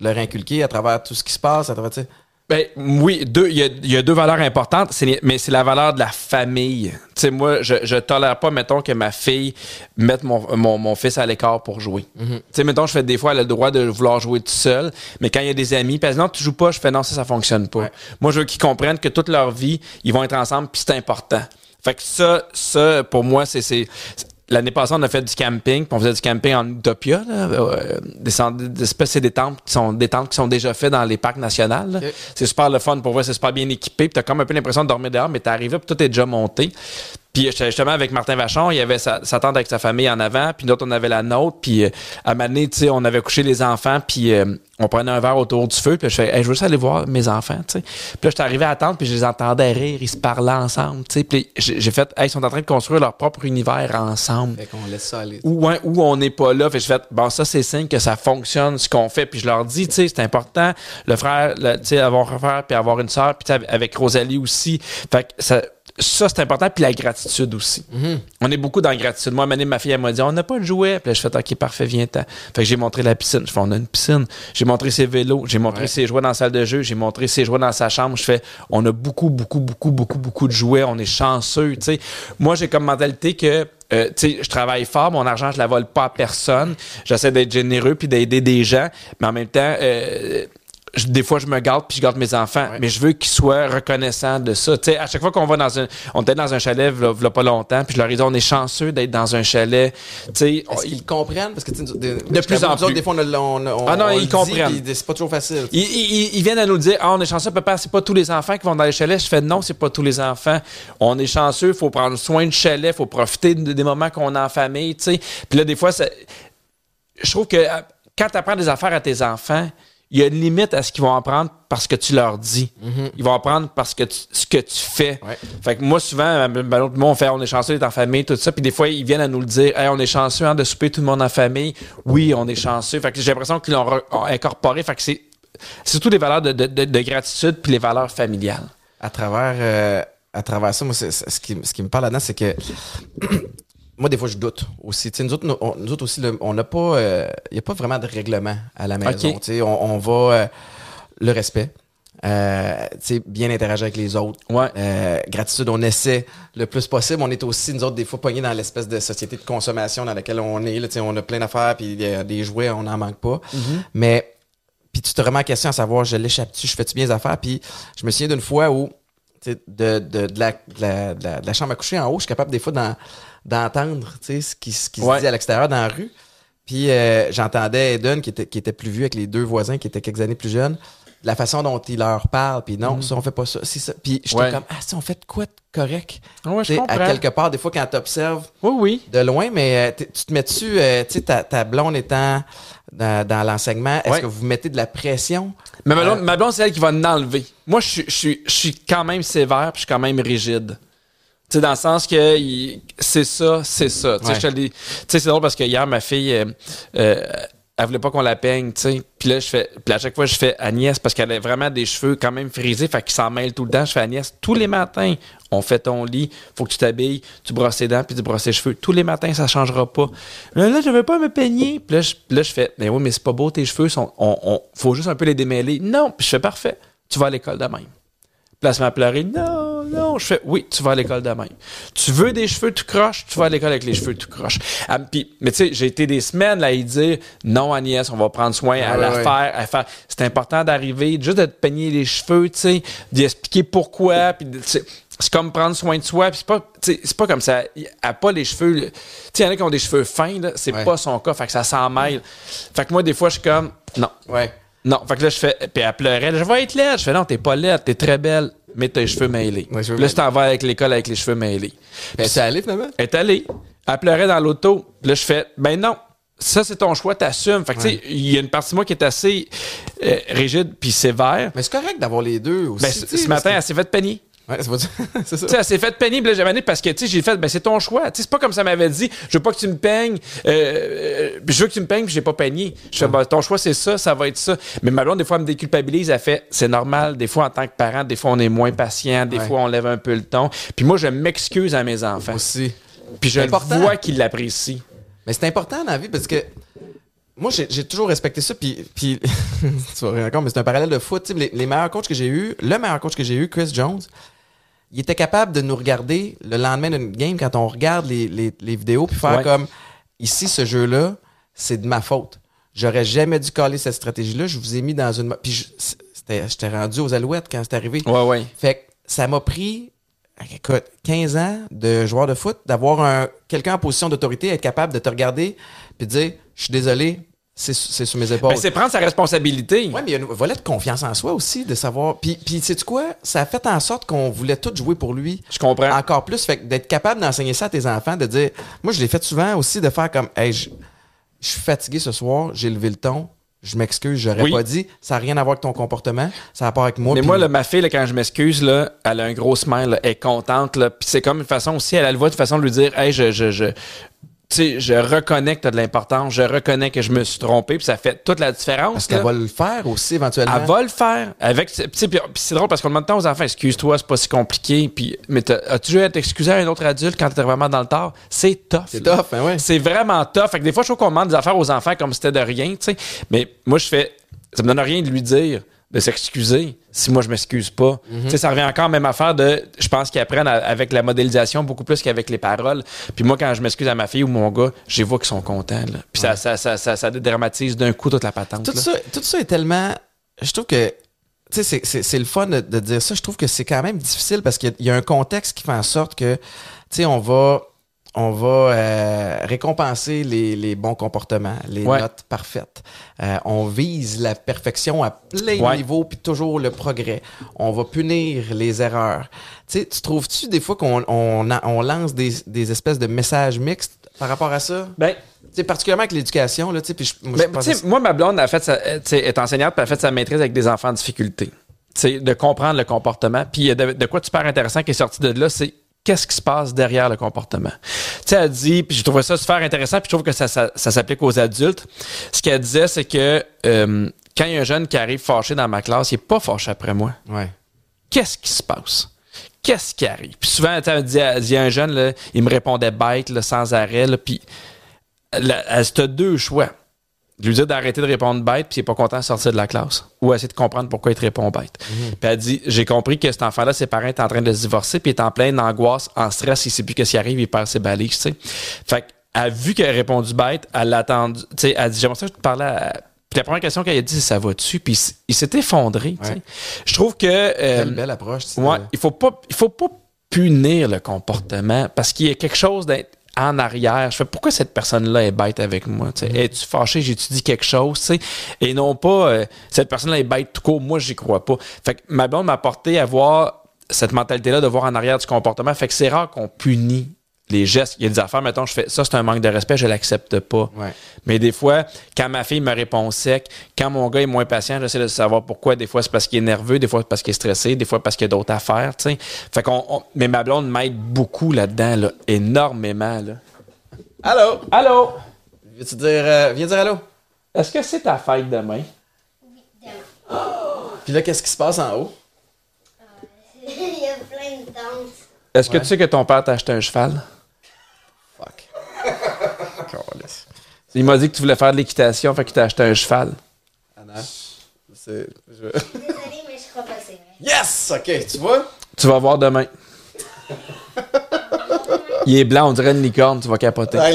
leur inculquer à travers tout ce qui se passe? À travers, tu sais? Ben oui, deux, il y a, il y a deux valeurs importantes, mais c'est la valeur de la famille. Tu sais, moi, je, je tolère pas, mettons, que ma fille mette mon, mon, mon fils à l'écart pour jouer. Tu sais, mettons, je fais des fois, elle a le droit de vouloir jouer tout seul, mais quand il y a des amis, dit, non, tu joues pas, je fais non, ça, ça fonctionne pas. Ouais. Moi, je veux qu'ils comprennent que toute leur vie, ils vont être ensemble, puis c'est important. Fait que ça, ça, pour moi, c'est, c'est, L'année passée, on a fait du camping, puis on faisait du camping en Utopia, là, euh, des, espèces, c'est des tentes qui sont des tentes qui sont déjà faites dans les parcs nationaux. là. Ok. C'est super le fun pour voir, c'est super bien équipé, puis t'as comme un peu l'impression de dormir dehors, mais t'es arrivé, puis tout est déjà monté. Puis j'étais justement avec Martin Vachon, il y avait sa, sa tante avec sa famille en avant, puis d'autres on avait la nôtre, puis euh, à un moment donné, tu sais, on avait couché les enfants, puis euh, on prenait un verre autour du feu, puis je fais, hey, je veux juste aller voir mes enfants, tu sais. Puis là, j'étais arrivé à tente, puis je les entendais rire, ils se parlaient ensemble, tu sais. Puis j'ai fait, hey, ils sont en train de construire leur propre univers ensemble Fait qu'on laisse ça aller. où, hein, où on n'est pas là. Fait je fais, bon, ça, c'est signe que ça fonctionne, ce qu'on fait. Puis je leur dis, tu sais, c'est important, le frère, tu sais, avoir un frère, puis avoir une sœur, puis avec Rosalie aussi. Fait que ça, ça c'est important, puis la gratitude aussi. On est beaucoup dans la gratitude. Moi, ma fille, elle m'a dit, on n'a pas de jouet. Puis là, je fais, OK, parfait, viens-t'en. Fait que j'ai montré la piscine. Je fais, on a une piscine. J'ai montré ses vélos. J'ai montré Ouais. ses jouets dans la salle de jeu. J'ai montré ses jouets dans sa chambre. Je fais, on a beaucoup, beaucoup, beaucoup, beaucoup, beaucoup de jouets. On est chanceux, tu sais. Moi, j'ai comme mentalité que, euh, tu sais, je travaille fort, mon argent, je la vole pas à personne. J'essaie d'être généreux puis d'aider des gens, mais en même temps, euh, je- des fois, je me garde puis je garde mes enfants, Ouais. mais je veux qu'ils soient reconnaissants de ça. Tu sais, à chaque fois qu'on va dans un, on était dans un chalet, v'là, v'là pas longtemps, puis je leur ai dit, on est chanceux d'être dans un chalet. Tu sais, on- qu'ils comprennent? Parce que, de, De plus en autres, plus. Des fois, on, a- on, on- Ah non, on ils comprennent. c'est pas toujours facile. Ils, ils- ils viennent à nous dire Ah, on est chanceux, papa, c'est pas tous les enfants qui vont dans les chalets. Je fais non, c'est pas tous les enfants. On est chanceux, il faut prendre soin du chalet, il faut profiter de- des moments qu'on a en famille, tu sais. Puis là, des fois, ça- je trouve que euh, quand tu apprends des affaires à tes enfants, il y a une limite à ce qu'ils vont apprendre parce que tu leur dis. Mhm. Ils vont apprendre parce que tu- ce que tu fais. Ouais. Fait que moi, souvent, ben, on fait, on est chanceux d'être en famille, tout ça. Puis des fois, ils viennent à nous le dire, hey, on est chanceux hein, de souper tout le monde en famille. Oui, on est chanceux. Fait que j'ai l'impression qu'ils l'ont incorporé. Fait que c'est c'est surtout les valeurs de, de- de- de gratitude puis les valeurs familiales. à travers, euh, à travers ça, moi, ce, qui, ce qui me parle là-dedans, c'est que moi, des fois, je doute aussi. Tu sais, nous, autres, nous, on, nous autres aussi, on n'a pas, il n'y a pas vraiment de règlement à la maison. Ok. Tu sais, on, on va euh, le respect, euh, tu sais, bien interagir avec les autres. Ouais. Euh, gratitude, on essaie le plus possible. On est aussi, nous autres, des fois, pognés dans l'espèce de société de consommation dans laquelle on est. Là, Tu sais, on a plein d'affaires, puis il y a des jouets, on n'en manque pas. Mais puis tu te remets en question à savoir, je l'échappe-tu, je fais-tu bien les affaires? Puis je me souviens d'une fois où, tu sais, de, de, de, la, de, la, de la- chambre à coucher en haut, je suis capable des fois d'en- d'entendre tu sais, ce qui, ce qui Ouais. se dit à l'extérieur dans la rue. Puis euh, j'entendais Eden, qui était, qui était plus vieux avec les deux voisins, qui étaient quelques années plus jeunes, la façon dont il leur parle, puis non, ça, on fait pas ça, c'est ça. Puis j'étais Ouais. comme, ah, si, on fait de quoi de correct? Ouais, Tu sais, à quelque part, des fois, quand tu observes Oui, oui. de loin, mais euh, tu te mets-tu, euh, tu sais, ta, ta blonde étant dans, dans l'enseignement, est-ce Ouais. que vous mettez de la pression? Mais ma Euh, blonde, c'est elle qui va l'enlever. Moi, je suis- je suis je suis quand même sévère, puis je suis quand même rigide. Tu sais, dans le sens que il- c'est ça, c'est ça. Tu sais, Ouais. c'est drôle parce que hier, ma fille, euh, euh, elle voulait pas qu'on la peigne, tu sais. Puis là, je fais, puis à chaque fois, je fais Agnès parce qu'elle a vraiment des cheveux quand même frisés, fait qu'ils s'en mêlent tout le temps. Je fais Agnès, tous les matins, on fait ton lit, faut que tu t'habilles, tu brosses les dents, puis tu brosses les cheveux. Tous les matins, ça changera pas. Là, là je veux pas me peigner. Puis là, je, là, je fais, mais oui, mais c'est pas beau, tes cheveux, sont, on, on- faut juste un peu les démêler. Non, puis je fais parfait. Tu vas à l'école de même. Met à pleurer. Non, non. Je fais, oui, tu vas à l'école de même. Tu veux des cheveux tout croche, tu vas à l'école avec les cheveux tout croche. Ah, puis, mais tu sais, j'ai été des semaines là, à y dire, non, Agnès, on va prendre soin à Ouais, la ouais. faire, à faire. C'est important d'arriver, juste de te peigner les cheveux, tu sais, d'y expliquer pourquoi, puis c'est comme prendre soin de soi, puis c'est pas, c'est pas comme ça. Elle a pas les cheveux. Tu sais, il y en a qui ont des cheveux fins, là, c'est Ouais. pas son cas, fait que ça s'en mêle. Fait que moi, des fois, je suis comme, non, Ouais. Non, fait que là, je fais. Puis elle pleurait. je vais être laide. Je fais non, t'es pas laide, t'es très belle, mais t'as les cheveux mêlés. Ouais, là, je t'en vais avec l'école avec les cheveux mêlés. Ben, c'est allé finalement? Elle est allée. Elle pleurait dans l'auto. Puis là, je fais ben non. Ça, c'est ton choix, t'assumes. Fait que, tu sais, il y a une partie de moi qui est assez euh, rigide puis sévère. Mais c'est correct d'avoir les deux aussi. Ben, ce matin, elle s'est fait peigner. Ouais, c'est ça. Elle s'est fait j'avais amené parce que, j'ai fait, ben, c'est ton choix. C'est pas comme ça m'avait dit, je veux pas que tu me peignes, euh, euh, je veux que tu me peignes, puis j'ai pas peigné. Je fais, ben, ton choix, c'est ça, ça va être ça. Mais ma blonde, des fois, elle me déculpabilise, elle fait, c'est normal, des fois, en tant que parent, des fois, on est moins patient, des Ouais. fois, on lève un peu le ton. Puis moi, je m'excuse à mes enfants. aussi. Puis je vois qu'ils l'apprécient. Mais c'est important dans la vie parce que moi, j'ai toujours respecté ça. Puis, puis tu vas rire encore, mais c'est un parallèle de foot. Les, les meilleurs coachs que j'ai eu, le meilleur coach que j'ai eu, Chris Jones, il était capable de nous regarder le lendemain d'une game quand on regarde les, les, les vidéos puis faire Ouais. comme ici, ce jeu-là, c'est de ma faute. J'aurais jamais dû caler cette stratégie-là. Je vous ai mis dans une. Puis j'étais rendu aux Alouettes quand c'est arrivé. Ouais, ouais. Fait que ça m'a pris, écoute, 15 ans de joueur de foot, d'avoir un quelqu'un en position d'autorité, être capable de te regarder puis de dire, je suis désolé, c'est sous mes épaules. Ben, c'est prendre sa responsabilité. Ouais, mais il y a un volet de confiance en soi aussi, de savoir. Puis, puis sais-tu quoi? Ça a fait en sorte qu'on voulait tout jouer pour lui. Je comprends. Encore plus, fait que d'être capable d'enseigner ça à tes enfants, de dire. Moi, je l'ai fait souvent aussi, de faire comme, hey, je je suis fatigué ce soir, j'ai levé le ton, je m'excuse, j'aurais Oui. pas dit. Ça n'a rien à voir avec ton comportement, ça a à part avec moi. Mais moi, là, ma fille, là, quand je m'excuse, là, elle a un gros smile, là, elle est contente. Puis c'est comme une façon aussi, elle a le voix de façon de lui dire Hey, je, je, je, sais, je reconnais que tu as de l'importance, je reconnais que je me suis trompé, puis ça fait toute la différence. Parce qu'elle va le faire aussi éventuellement. Elle va le faire. Avec, c'est drôle parce qu'on demande tant aux enfants, excuse-toi, c'est pas si compliqué. Puis, mais as-tu déjà à t'excuser à un autre adulte quand t'es vraiment dans le tort? C'est tough. C'est tough, hein, ouais. C'est vraiment tough. Fait que des fois, je trouve qu'on demande des affaires aux enfants comme si c'était de rien, tu sais. Mais moi, je fais, ça me donne rien de lui dire de s'excuser si moi je m'excuse pas. Tu sais, ça revient encore à la même affaire de, je pense qu'ils apprennent à- avec la modélisation beaucoup plus qu'avec les paroles. Puis moi, quand je m'excuse à ma fille ou mon gars, je vois qu'ils sont contents. là. Puis ça, ça, ça, ça, ça dédramatise d'un coup toute la patente. Tout là. ça, tout ça est tellement. Je trouve que. Tu sais, c'est- le fun de, de dire ça. Je trouve que c'est quand même difficile parce qu'il y y a un contexte qui fait en sorte que, tu sais, on va. On va euh, récompenser les, les bons comportements, les Ouais. notes parfaites. Euh, on vise la perfection à plein Ouais. niveaux, puis toujours le progrès. On va punir les erreurs. Tu sais, tu trouves-tu des fois qu'on on, a- on lance des, des espèces de messages mixtes par rapport à ça? Ben, Tu sais, particulièrement avec l'éducation, là, tu puis je- moi, tu sais, moi, ma blonde a fait sa, euh, tu est enseignante, puis elle a fait sa maîtrise avec des enfants en difficulté. Tu de comprendre le comportement. Puis de, de quoi super intéressant qui est sorti de là, c'est qu'est-ce qui se passe derrière le comportement. Tu sais, elle dit, puis je trouvais ça super intéressant, puis je trouve que ça, ça, ça s'applique aux adultes. Ce qu'elle disait, c'est que euh, quand il y a un jeune qui arrive fâché dans ma classe, il n'est pas fâché après moi. Ouais. Qu'est-ce qui se passe? Qu'est-ce qui arrive? Puis souvent, elle dit, elle dit un jeune, là, il me répondait bête là, sans arrêt. Là, puis elle, elle se deux choix. De lui dire d'arrêter de répondre bête, puis il n'est pas content de sortir de la classe. Ou essayer de comprendre pourquoi il te répond bête. Puis elle dit J'ai compris que cet enfant-là, ses parents étaient en train de se divorcer, puis il est en pleine angoisse, en stress, il sait plus qu'est-ce qui arrive, il perd ses balises, tu sais. Fait qu'elle a vu qu'elle a répondu bête, elle l'a attendu. Tu sais, elle a dit J'aimerais ça que je te parlais à. Puis la première question qu'elle a dit, c'est ça va-tu? Puis il s'est effondré, tu sais. Je trouve que. euh, Quelle belle approche. tu sais, Ouais, il faut pas, il faut pas punir le comportement parce qu'il y a quelque chose d'être en arrière. Je fais pourquoi cette personne-là est bête avec moi? tu sais? Es-tu fâché? J'ai-tu dit quelque chose? tu sais? Et non pas euh, cette personne-là est bête tout court. Moi, j'y crois pas. Fait que ma blonde m'a porté à voir cette mentalité-là de voir en arrière du comportement. Fait que c'est rare qu'on punit les gestes. Il y a des affaires, mettons, je fais ça, c'est un manque de respect, je l'accepte pas. Ouais. Mais des fois, quand ma fille me répond sec, quand mon gars est moins patient, j'essaie de savoir pourquoi. Des fois, c'est parce qu'il est nerveux, des fois, c'est parce qu'il est stressé, des fois, parce qu'il y a d'autres affaires, tu sais. Fait qu'on, on- mais ma blonde m'aide beaucoup là-dedans, là, énormément, là. Allô? Allô? Veux-tu dire, euh, viens dire allô? Est-ce que c'est ta fête demain? Puis là, qu'est-ce qui se passe en haut? Il y a plein de danses. Est-ce que tu sais que ton père t'a acheté un cheval? Fuck. Câlisse. Il m'a dit que tu voulais faire de l'équitation, fait qu'il t'a acheté un cheval. Anna, c'est... je- Désolée, mais je crois pas que c'est vrai. Yes! OK, tu vois? Tu vas voir demain. Il est blanc, on dirait une licorne, tu vas capoter.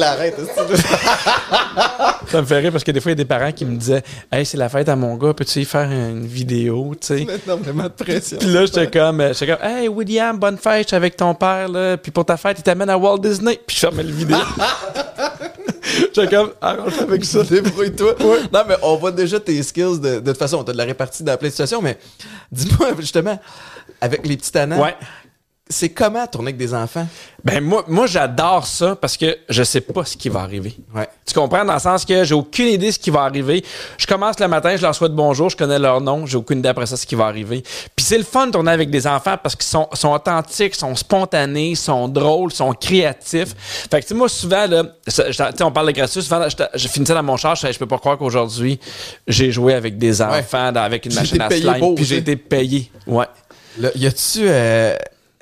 Ça me fait rire parce que des fois, il y a des parents qui me disaient Hey, c'est la fête à mon gars, peux-tu y faire une vidéo, tu sais? énormément de pression. Puis là, j'étais comme, euh, comme, hey William, bonne fête, je suis avec ton père, là. Puis pour ta fête, il t'amène à Walt Disney. Puis je fermais le vidéo. j'étais comme, arrange avec ça. Débrouille-toi. Non, mais on voit déjà tes skills. De, de toute façon, on t'a de la répartie dans plein de situations, mais dis-moi, justement, avec les petits tannants, Ouais. C'est comment tourner avec des enfants? Ben, moi, moi j'adore ça parce que je sais pas ce qui va arriver. Ouais. Tu comprends? Dans le sens que j'ai aucune idée ce qui va arriver. Je commence le matin, je leur souhaite bonjour, je connais leur nom, j'ai aucune idée après ça ce qui va arriver. Puis c'est le fun de tourner avec des enfants parce qu'ils sont, sont authentiques, sont spontanés, sont drôles, sont créatifs. Fait que tu sais, moi, souvent, là, on parle de gratuit, souvent, je, je finissais dans mon char, je, je peux pas croire qu'aujourd'hui, j'ai joué avec des enfants, dans- avec une machine à slime, puis j'ai été payé. Ouais. Là, y a-tu. euh,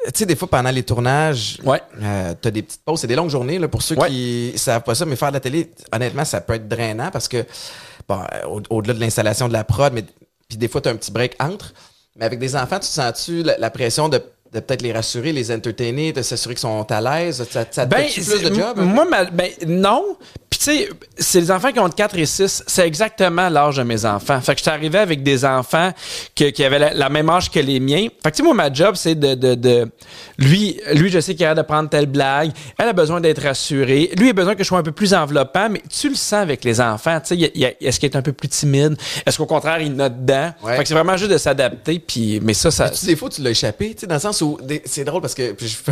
tu sais, des fois, pendant les tournages, Ouais. euh, t'as des petites pauses. C'est des longues journées, là, pour ceux Ouais. qui savent pas ça, mais faire de la télé, honnêtement, ça peut être drainant parce que, bon, euh, au- au-delà de l'installation de la prod, mais puis des fois, t'as un petit break entre. Mais avec des enfants, tu sens-tu la, la pression de, de peut-être les rassurer, les entertainer, de s'assurer qu'ils sont à l'aise? Ça, ça Ben, plus de job? Moi, ma- ben, non. Puis, tu sais, c'est les enfants qui ont de 4 et 6. C'est exactement l'âge de mes enfants. Fait que je suis arrivé avec des enfants que- qui avaient la, la même âge que les miens. Fait que, tu sais, moi, ma job, c'est de, de, de- Lui, lui, je sais qu'il a de prendre telle blague. Elle a besoin d'être rassurée. Lui, il a besoin que je sois un peu plus enveloppant. Mais tu le sens avec les enfants. Tu sais, est-ce qu'il est un peu plus timide? Est-ce qu'au contraire, il note dedans? Ouais. Fait que c'est vraiment juste de s'adapter. Puis, mais ça, ça. Des fois, tu l'as échappé, tu sais, dans le sens c'est drôle parce que puis je fais-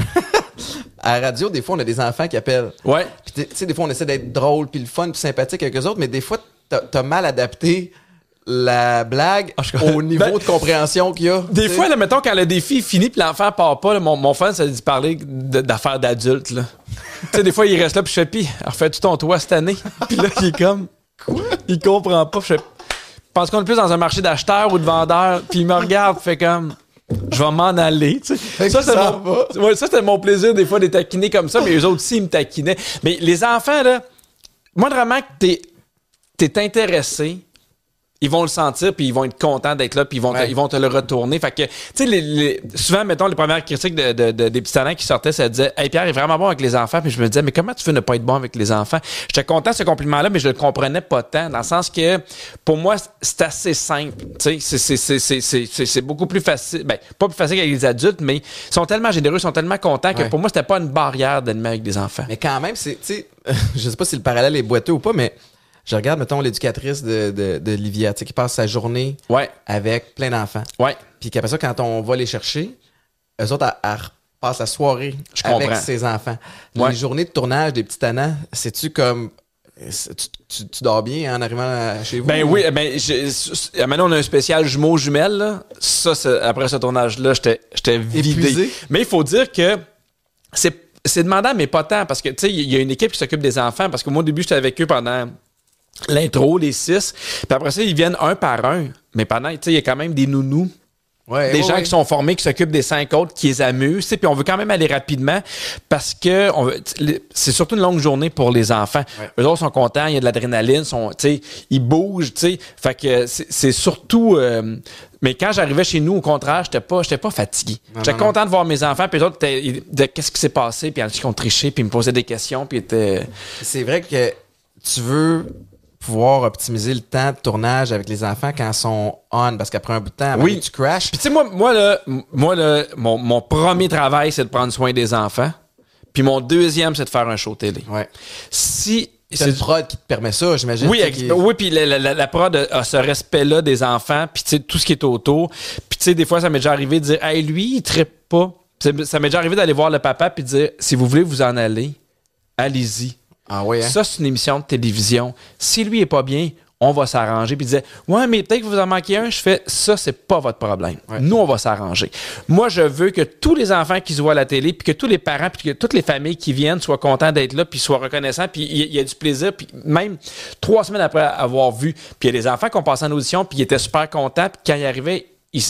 à la radio, des fois, on a des enfants qui appellent. Ouais. Puis tu sais, des fois, on essaie d'être drôle, puis le fun, puis sympathique avec eux autres, mais des fois, t'as as mal adapté la blague Ah, je au niveau Ben, de compréhension qu'il y a. Des fois, là, mettons, quand le défi est fini puis l'enfant part pas, là, mon, mon fun, ça dit parler d'affaires d'adultes. là. tu sais, des fois, il reste là puis je fais, pis, refais-tu ton toit cette année? Puis là, il est comme, quoi? Il comprend pas. Je pense qu'on est plus dans un marché d'acheteurs ou de vendeurs. Puis il me regarde, fait comme, je vais m'en aller. tu sais. Ça, que c'est ça mon, ouais, ça, c'était mon plaisir des fois de taquiner comme ça, mais eux autres aussi, ils me taquinaient. Mais les enfants, là, moi, vraiment, que t'es, t'es intéressé, ils vont le sentir puis ils vont être contents d'être là puis ils vont te, ils vont te le retourner. Fait que tu sais les, les- souvent mettons les premières critiques de, de- de- des petits talents qui sortaient ça disait hey Pierre est vraiment bon avec les enfants puis je me disais mais comment tu veux ne pas être bon avec les enfants? J'étais content de ce compliment là mais je le comprenais pas tant dans le sens que pour moi c'est assez simple tu sais. C'est c'est c'est c'est c'est c'est- c'est beaucoup plus facile ben pas plus facile avec les adultes mais ils sont tellement généreux ils sont tellement contents que Ouais. pour moi c'était pas une barrière d'animer avec des enfants. Mais quand même, c'est, tu sais, je sais pas si le parallèle est boiteux ou pas, mais je regarde, mettons, l'éducatrice de, de, de Livia, tu sais, qui passe sa journée ouais avec plein d'enfants. ouais Puis qu'après ça, quand on va les chercher, eux autres, elles, repassent la soirée Je avec comprends. ses enfants. Ouais. Les journées de tournage des petits tannants, c'est-tu comme tu, tu- tu dors bien en arrivant à- chez vous? Ben oui, ben, j'ai- s- maintenant on a un spécial jumeaux jumelles. Là. Ça, après ce tournage-là, j'étais vidé. Épuisé? Mais il faut dire que c'est c'est demandant, mais pas tant, parce que tu sais, il y a une équipe qui s'occupe des enfants, parce que moi au début j'étais avec eux pendant l'intro, les six, puis après ça ils viennent un par un. Mais pendant, tu sais, il y a quand même des nounous Ouais, des ouais, gens ouais. qui sont formés, qui s'occupent des cinq autres, qui les amusent, tu sais, puis on veut quand même aller rapidement parce que c'est surtout une longue journée pour les enfants. Eux autres sont contents, il y a de l'adrénaline, sont, ils bougent, tu sais. Fait que c'est c'est surtout. euh, mais quand j'arrivais chez nous, au contraire, j'étais pas, j'étais pas fatigué. J'étais content de voir mes enfants, puis les autres, étaient- ils disaient, qu'est-ce qui s'est passé, puis ils ont triché, puis ils me posaient des questions, puis. C'est vrai que tu veux pouvoir optimiser le temps de tournage avec les enfants quand ils sont on, parce qu'après un bout de temps, Oui. tu crashes. Puis tu sais, moi, moi, là, moi là, mon, mon premier travail, c'est de prendre soin des enfants. Puis mon deuxième, c'est de faire un show télé. Ouais. Si. C'est une prod qui te permet ça, j'imagine. Oui, oui, puis la, la, la- prod a ce respect-là des enfants, puis tu sais, tout ce qui est autour. Puis tu sais, des fois, ça m'est déjà arrivé de dire, hey, lui, il trippe pas. Ça m'est déjà arrivé d'aller voir le papa puis de dire, si vous voulez vous en aller, allez-y. Ah hein? Ça, c'est une émission de télévision. Si lui est pas bien, on va s'arranger. Puis il disait, ouais, mais peut-être que vous en manquez un. Je fais, ça, c'est pas votre problème. Ouais. Nous, on va s'arranger. Moi, je veux que tous les enfants qui se voient à la télé, puis que tous les parents, puis que toutes les familles qui viennent soient contents d'être là, puis soient reconnaissants, puis il y, y a du plaisir. Puis même trois semaines après avoir vu, puis il y a des enfants qui ont passé en audition, puis ils étaient super contents, puis quand ils arrivaient, il,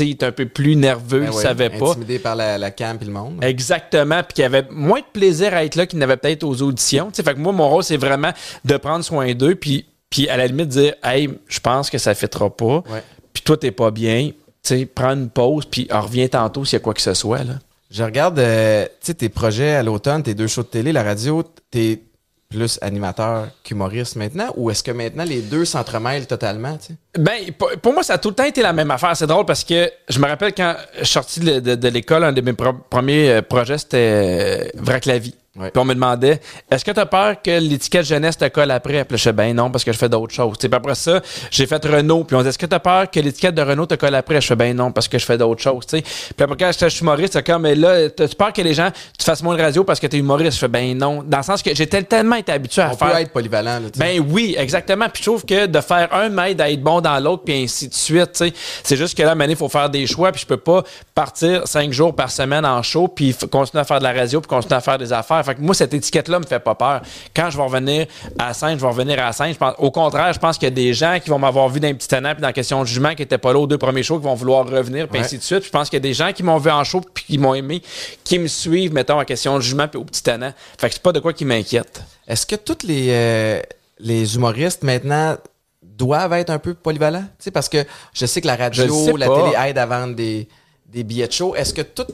il était un peu plus nerveux, Ben il ouais, savait pas. Intimidé par la, la cam et le monde. Exactement, puis qu'il y avait moins de plaisir à être là qu'il n'avait peut-être aux auditions. Fait que moi, mon rôle, c'est vraiment de prendre soin d'eux, puis, puis à la limite dire, hey, je pense que ça ne fêtera pas, puis toi, t'es pas bien, prends une pause, puis on revient tantôt s'il y a quoi que ce soit. Là. Je regarde, euh, tes projets à l'automne, tes deux shows de télé, la radio, t'es plus animateur qu'humoriste maintenant, ou est-ce que maintenant les deux s'entremêlent totalement, tu? Ben, pour, moi, ça a tout le temps été la même affaire. C'est drôle parce que je me rappelle quand je suis sorti de, l'école, un de mes premiers euh, projets, c'était euh, Vrac la vie. Ouais. Puis on me demandait Est-ce que tu as peur que l'étiquette jeunesse te colle après? Puis je fais Ben non, parce que je fais d'autres choses. Tu sais, Puis après ça, j'ai fait Renault. Puis on dit Est-ce que tu as peur que l'étiquette de Renault te colle après? Je fais Ben non, parce que je fais d'autres choses. tu sais. Puis après, quand j'étais humoriste, c'est comme Mais là, t'as-tu peur que les gens, tu fasses moins de radio parce que t'es humoriste? Je fais Ben non. Dans le sens que j'étais tellement été habitué à On faire. peut être polyvalent, là, tu sais. Ben oui, exactement. Puis je trouve que de faire un m'aide à être bon dans l'autre, puis ainsi de suite. tu sais. C'est juste que là, maintenant, il faut faire des choix, puis je peux pas partir cinq jours par semaine en show, puis continuer à faire de la radio, puis continuer à faire des affaires. Fait que moi, cette étiquette-là me fait pas peur. Quand je vais revenir à la scène, je vais revenir à la scène. Je pense, au contraire, je pense qu'il y a des gens qui vont m'avoir vu dans un petit tannant, puis dans la question de jugement, qui étaient pas là aux deux premiers shows, qui vont vouloir revenir, puis Ouais. ainsi de suite. Puis je pense qu'il y a des gens qui m'ont vu en show, puis qui m'ont aimé, qui me suivent, mettons, en question de jugement, puis au petit tannant. Fait que c'est pas de quoi qui m'inquiète. Est-ce que tous les, euh, les humoristes maintenant doivent être un peu polyvalents? Parce que je sais que la radio, la pas. télé aide à vendre des, des billets de show. Est-ce que tout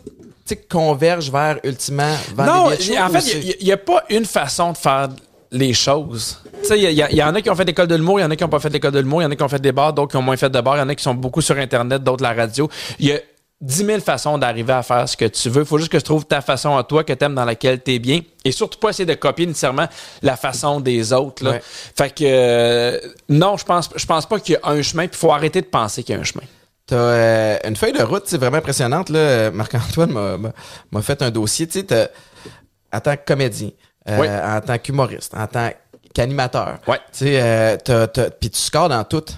tu sais, converge vers ultimement vendre Non, des en fait, il n'y a, pas une façon de faire les choses. Il y, y en a qui ont fait l'école de l'humour, il y en a qui n'ont pas fait l'école de l'humour, il y en a qui ont fait des bars, d'autres qui ont moins fait de bars, il y en a qui sont beaucoup sur Internet, d'autres la radio. Il y a 10 000 façons d'arriver à faire ce que tu veux. Il faut juste que tu trouves ta façon à toi, que tu aimes, dans laquelle tu es bien. Et surtout pas essayer de copier nécessairement la façon des autres. Là. Ouais. Fait que euh, non, je pense, je pense pas qu'il y a un chemin, il faut arrêter de penser qu'il y a un chemin. T'as euh, une feuille de route, c'est vraiment impressionnante. Là. Marc-Antoine m'a- fait un dossier. Tu sais, en tant que comédien, euh, Oui. en tant qu'humoriste, en tant qu'animateur. Ouais. Tu sais, euh, puis tu scores dans toutes.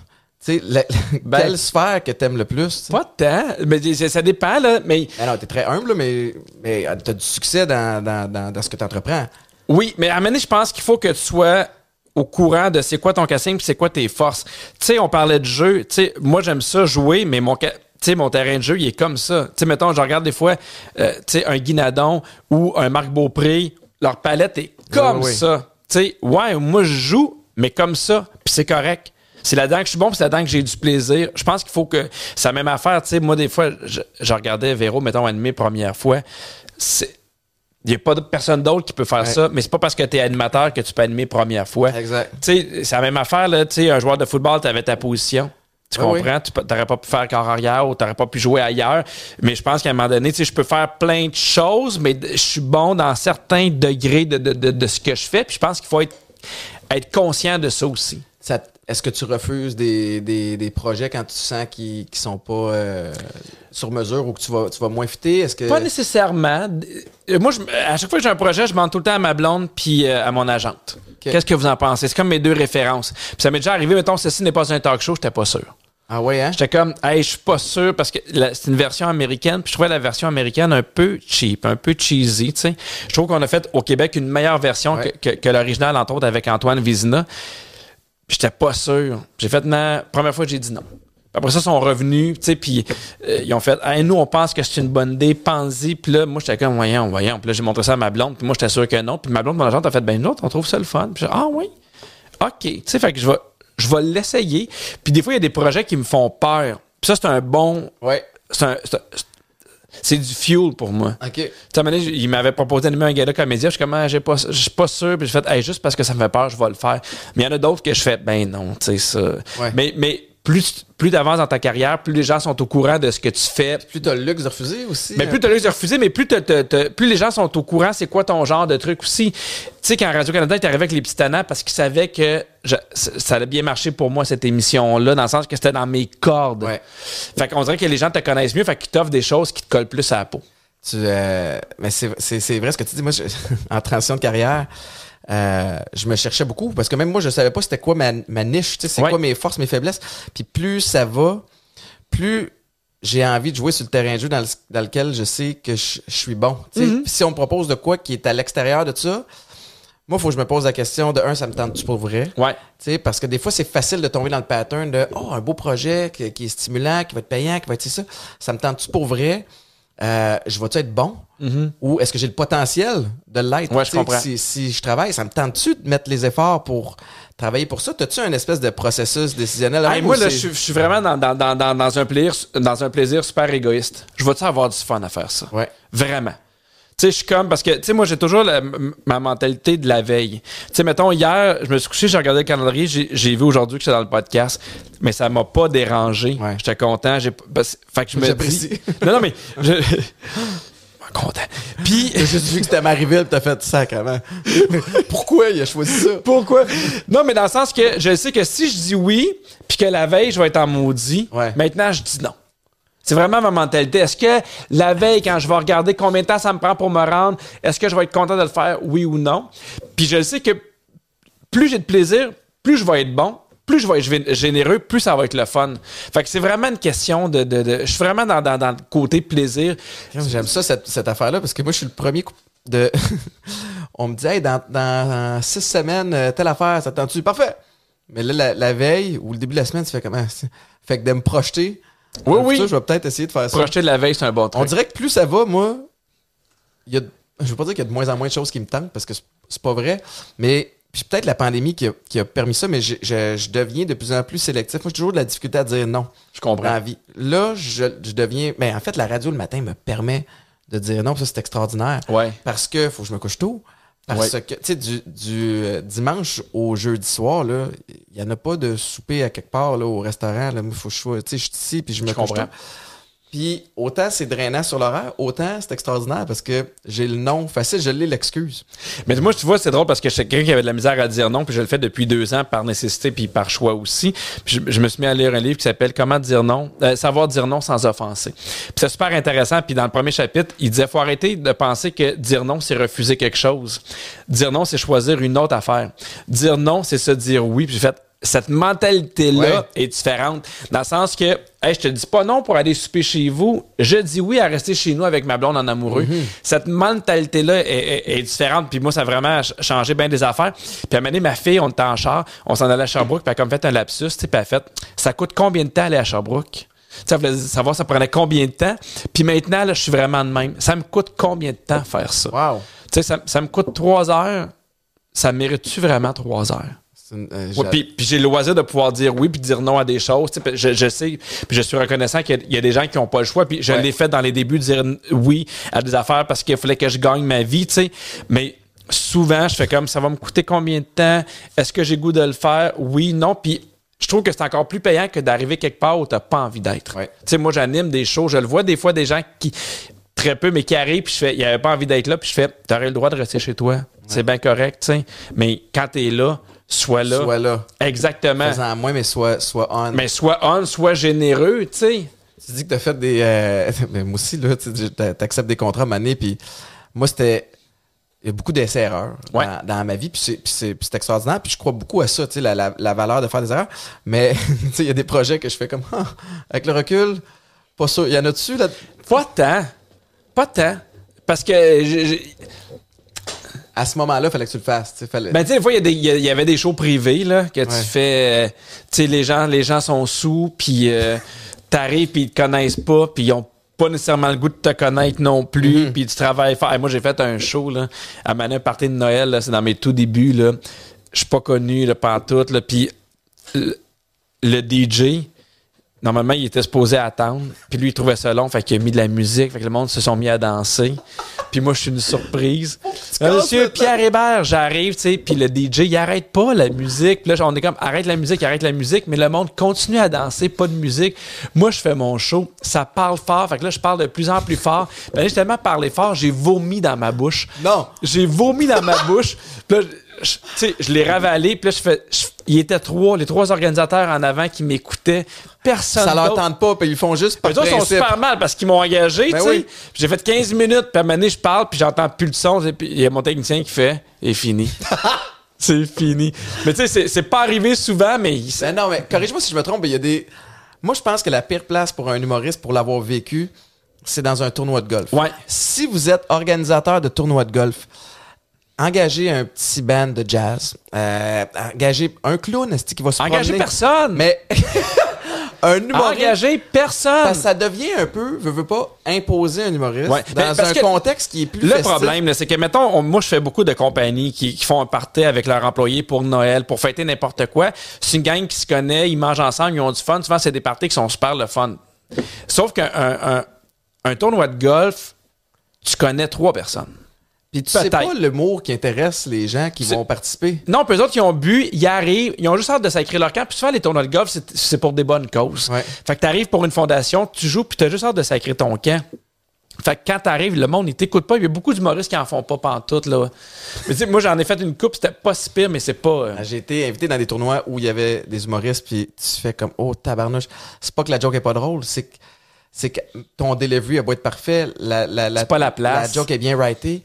Tu sais, la- Ben- quelle sphère que t'aimes le plus? tu sais? Pas tant, mais ça dépend, là. Mais Ah non, t'es très humble, là, mais, mais euh, t'as du succès dans, dans, dans, dans ce que t'entreprends. Oui, mais à un moment donné, je pense qu'il faut que tu sois au courant de c'est quoi ton casting puis c'est quoi tes forces. Tu sais, on parlait de jeu. Tu sais, moi, j'aime ça jouer, mais mon, ca- tu sais, mon terrain de jeu, il est comme ça. Tu sais, mettons, je regarde des fois, euh, tu sais, un Guinadon ou un Marc Beaupré, leur palette est comme Oui, oui. ça. Tu sais, ouais, moi, je joue, mais comme ça, puis c'est correct. C'est là-dedans que je suis bon, puis c'est là-dedans que j'ai du plaisir. Je pense qu'il faut que. C'est la même affaire, tu sais. Moi, des fois, je, je regardais Véro, mettons, animé première fois. C'est. Il n'y a pas de personne d'autre qui peut faire Ouais. ça, mais c'est pas parce que tu es animateur que tu peux animer première fois. Exact. Tu sais, c'est la même affaire, là. Tu sais, un joueur de football, tu avais ta position. Tu Ah oui. comprends? Tu n'aurais pas pu faire corps arrière ou tu n'aurais pas pu jouer ailleurs. Mais je pense qu'à un moment donné, tu sais, je peux faire plein de choses, mais je suis bon dans certains degrés de, de, de, de ce que je fais. Puis je pense qu'il faut être, être conscient de ça aussi. Ça est-ce que tu refuses des, des, des projets quand tu sens qu'ils qui sont pas euh, sur mesure ou que tu vas, tu vas moins fitter? Est-ce que. Pas nécessairement. Euh, Moi, je- à chaque fois que j'ai un projet, je demande tout le temps à ma blonde puis euh, à mon agente. Qu'est-ce que vous en pensez? C'est comme mes deux références. Puis ça m'est déjà arrivé, mettons, ceci n'est pas un talk show, j'étais pas sûr. Ah ouais, hein? J'étais comme, hey, je suis pas sûr parce que c'est une version américaine, puis je trouvais la version américaine un peu cheap, un peu cheesy, tu sais. Je trouve qu'on a fait au Québec une meilleure version Ouais. que, que- que l'original, entre autres, avec Antoine Vizina. J'étais pas sûr. J'ai fait, ma première fois, j'ai dit non. Puis Après ça, ils sont revenus, tu sais, puis euh, ils ont fait, hey, nous, on pense que c'est une bonne idée, pense-y. Puis là, moi, j'étais comme, voyons, voyons. Puis là, j'ai montré ça à ma blonde, puis moi, j'étais sûr que non. Puis ma blonde, mon agente, a fait, ben, nous autres, on trouve ça le fun. Puis j'ai, ah oui, OK. Tu sais, fait que je vais, je vais l'essayer. Puis des fois, il y a des projets qui me font peur. Puis ça, c'est un bon. Ouais. C'est un- c'est un- c'est du fuel pour moi. OK. Tu sais, il m'avait proposé d'animer un gala comédien. Je suis comme, ah, j'ai pas, je suis pas sûr. Puis j'ai fait, hey, juste parce que ça me fait peur, je vais le faire. Mais il y en a d'autres que je fais, ben non, tu sais, ça. Ouais. Mais, mais plus, plus t'avances dans ta carrière, plus les gens sont au courant de ce que tu fais. Plus t'as le luxe de refuser aussi. Mais hein? plus tu as de refuser, mais plus, t'as- t'as- t'as- plus les gens sont au courant, c'est quoi ton genre de truc aussi. Tu sais, quand Radio-Canada est arrivé avec les petits tannants, parce qu'ils savaient que je- ça allait bien marcher pour moi, cette émission-là, dans le sens que c'était dans mes cordes. Ouais. Fait qu'on dirait que les gens te connaissent mieux, fait qu'ils t'offrent des choses qui te collent plus à la peau. Tu, euh, mais c'est, c'est, c'est vrai ce que tu dis. Moi, je- en transition de carrière, euh, je me cherchais beaucoup parce que même moi, je savais pas c'était quoi ma, ma niche, c'est Ouais. quoi mes forces, mes faiblesses. Puis plus ça va, plus j'ai envie de jouer sur le terrain de jeu dans, le- dans lequel je sais que je, je suis bon. Mm-hmm. Si on me propose de quoi qui est à l'extérieur de ça, moi, il faut que je me pose la question de un, ça me tente-tu pour vrai? Ouais. Parce que des fois, c'est facile de tomber dans le pattern de Oh, un beau projet qui, qui est stimulant, qui va être payant, qui va être ça. Ça me tente-tu pour vrai? Euh, je vais-tu être bon? Ou est-ce que j'ai le potentiel de l'être? Ouais, je comprends. Si, si je travaille, ça me tente-tu de mettre les efforts pour travailler pour ça? T'as-tu un espèce de processus décisionnel? Hey, moi, là, je suis- je suis vraiment dans, dans, dans, dans, dans un plaisir, dans un plaisir super égoïste. Je vais-tu avoir du fun à faire ça? Ouais. Vraiment. Tu sais, je suis comme, parce que, tu sais, moi, j'ai toujours la- ma mentalité de la veille. Tu sais, mettons, hier, je me suis couché, j'ai regardé le calendrier, j'ai vu aujourd'hui que j'étais dans le podcast, mais ça m'a pas dérangé. Ouais. J'étais content. J'ai, fait que je me dis... Non, non, mais... Je, content. Puis... J'ai juste vu que c'était Marieville, t'as fait ça comment? Pourquoi il a choisi ça? Pourquoi? Non, mais dans le sens que je sais que si je dis oui, puis que la veille, je vais être en maudit, Ouais. maintenant, je dis non. C'est vraiment ma mentalité. Est-ce que la veille, quand je vais regarder combien de temps ça me prend pour me rendre, est-ce que je vais être content de le faire, oui ou non? Puis je sais que plus j'ai de plaisir, plus je vais être bon, plus je vais être gé- généreux, plus ça va être le fun. Fait que c'est vraiment une question de... je suis vraiment dans, dans- le côté plaisir. J'aime ça, cette, cette affaire-là, parce que moi, je suis le premier de. On me dit, hey, dans, six semaines, euh, telle affaire, ça te tente-tu? Parfait! Mais là, la, la veille ou le début de la semaine, tu fais comment? Fait que de me projeter. Oui, oui. futur, je vais peut-être essayer de faire ça. Projeter de la veille, c'est un bon truc. On dirait que plus ça va, moi, il y a, je veux pas dire qu'il y a de moins en moins de choses qui me tentent parce que c'est- pas vrai, mais puis peut-être la pandémie qui a, qui a permis ça, mais je, je- je deviens de plus en plus sélectif. Moi, j'ai toujours de la difficulté à dire non Je dans comprends. la vie. Là, je, je deviens. Mais en fait, la radio le matin me permet de dire non, ça c'est extraordinaire. Ouais. Parce que faut que je me couche tôt. Parce Ouais. que, tu sais, du, du euh, dimanche au jeudi soir, il n'y en a pas de souper à quelque part là, au restaurant. Là. Moi, faut que je sois. Tu sais, je suis ici, puis je me comprends. Puis autant c'est drainant sur l'horaire, autant c'est extraordinaire parce que j'ai le nom facile, je l'ai l'excuse. Mais moi, tu vois, c'est drôle parce que j'étais quelqu'un qui avait de la misère à dire non, puis je le fais depuis deux ans par nécessité puis par choix aussi. Puis je, je me suis mis à lire un livre qui s'appelle Comment dire non, euh, savoir dire non sans offenser. Puis c'est super intéressant. Puis dans le premier chapitre, il disait faut arrêter de penser que dire non, c'est refuser quelque chose. Dire non, c'est choisir une autre affaire. Dire non, c'est se dire oui. Puis j'ai fait cette mentalité-là Ouais. est différente. Dans le sens que, hey, je te dis pas non pour aller souper chez vous. Je dis oui à rester chez nous avec ma blonde en amoureux. Cette mentalité-là est, est- est différente. Puis moi, ça a vraiment ch- changé bien des affaires. Puis à un moment donné, ma fille, on était en char. On s'en allait à Sherbrooke. Puis elle a comme fait un lapsus. Puis elle a fait, ça coûte combien de temps aller à Sherbrooke? Tu sais, Ça voulait savoir ça prenait combien de temps. Puis maintenant, là, je suis vraiment de même. Ça me coûte combien de temps faire ça? Wow. Tu sais, ça, ça me coûte trois heures. Ça mérite-tu vraiment trois heures? Euh, puis, puis j'ai le loisir de pouvoir dire oui puis dire non à des choses. Je, je sais, puis je suis reconnaissant qu'il y a- il y, a des gens qui n'ont pas le choix. Puis je Ouais. l'ai fait dans les débuts de dire oui à des affaires parce qu'il fallait que je gagne ma vie, tu sais. Mais souvent, je fais comme ça va me coûter combien de temps? Est-ce que j'ai goût de le faire? Oui, non. Puis je trouve que c'est encore plus payant que d'arriver quelque part où tu n'as pas envie d'être. Ouais. Tu sais, moi, j'anime des shows. Je le vois des fois des gens qui très peu, mais qui arrivent, puis je fais, il avait pas envie d'être là, puis je fais, t'aurais le droit de rester chez toi. C'est bien correct, tu sais. Mais quand t'es là, soit là. Soit là. Exactement. Faisant moins, mais soit, soit on. Mais soit on, soit généreux, tu sais. Tu dis que t'as fait des. euh, mais moi aussi, là, t'acceptes des contrats mané, puis moi, c'était. Il y a beaucoup d'essais-erreurs Ouais. dans, dans ma vie, puis c'est, extraordinaire, puis je crois beaucoup à ça, tu sais, la, la, la valeur de faire des erreurs. Mais, tu sais, il y a des projets que je fais comme, Ah, avec le recul, pas sûr. Il y en a dessus, là? Pas tant. Pas tant. Parce que À ce moment-là, il fallait que tu le fasses, fallait. Ben, tu sais, des fois, il y, avait des shows privés, là, que tu Ouais. fais. euh, tu sais, les gens, les gens sont sous, puis euh, t'arrives, puis ils te connaissent pas, puis ils ont pas nécessairement le goût de te connaître non plus, Mhm. puis tu travailles fort. Hey, moi, j'ai fait un show, là, à Manin Party de Noël, là, c'est dans mes tout débuts, là. Je suis pas connu, là, pantoute, là, puis le, le DJ, normalement, il était supposé attendre, puis lui, il trouvait ça long, fait qu'il a mis de la musique, fait que le monde se sont mis à danser. Puis moi, je suis une surprise. casses Monsieur Pierre Hébert, j'arrive, tu sais, puis le DJ, il arrête pas la musique. Puis là, on est comme, arrête la musique, arrête la musique, mais le monde continue à danser, pas de musique. Moi, je fais mon show, ça parle fort, fait que là, je parle de plus en plus fort. Ben j'ai tellement parlé fort, j'ai vomi dans ma bouche. Non! J'ai vomi dans ma bouche. Puis là, je, je l'ai ravalé. Puis là, je fais. je- il était trois, les trois organisateurs en avant qui m'écoutaient. Personne. Ça leur tente pas, puis ils font juste par Les autres sont super mal parce qu'ils m'ont engagé, Ben tu sais. oui. J'ai fait 15 minutes, puis à un moment donné, je parle, puis j'entends plus le son. Puis il y a mon technicien qui fait « Et fini. » C'est fini. Mais tu sais, c'est- c'est pas arrivé souvent, mais... il- Ben non, mais corrige-moi si je me trompe, il y a des. Moi, je pense que la pire place pour un humoriste pour l'avoir vécu, c'est dans un tournoi de golf. Ouais. Si vous êtes organisateur de tournoi de golf, engagez un petit band de jazz, euh, engagez un clown qui va se promener? personne. Mais un humoriste. Engagez personne. parce que ça devient un peu, veux, veux pas, imposer un humoriste Ouais. Dans parce un contexte qui est plus Le festif. problème, c'est que, mettons, on- moi, je fais beaucoup de compagnies qui, qui font un party avec leurs employés pour Noël, pour fêter n'importe quoi. C'est une gang qui se connaît, ils mangent ensemble, ils ont du fun. Souvent, c'est des parties qui sont super le fun. Sauf qu'un un, un- un tournoi de golf, tu connais trois personnes. Puis tu sais pas l'humour qui intéresse les gens qui vont participer. Non, puis eux autres, ils ont bu, ils arrivent, ils ont juste hâte de sacrer leur camp. Puis souvent, les tournois de golf, c'est- pour des bonnes causes. Ouais. Fait que t'arrives pour une fondation, tu joues, puis t'as juste hâte de sacrer ton camp. Fait que quand t'arrives, le monde, il t'écoute pas. Il y a beaucoup d'humoristes qui en font pas pantoute, là. Mais tu sais, moi, j'en ai fait une coupe, c'était pas si pire, mais c'est pas... euh, J'ai été invité dans des tournois où il y avait des humoristes, puis tu fais comme Oh, tabarnouche. C'est pas que la joke est pas drôle, c'est que, c'est que ton delivery a beau être parfait, la, la, la, C'est pas la place. La joke est bien writée.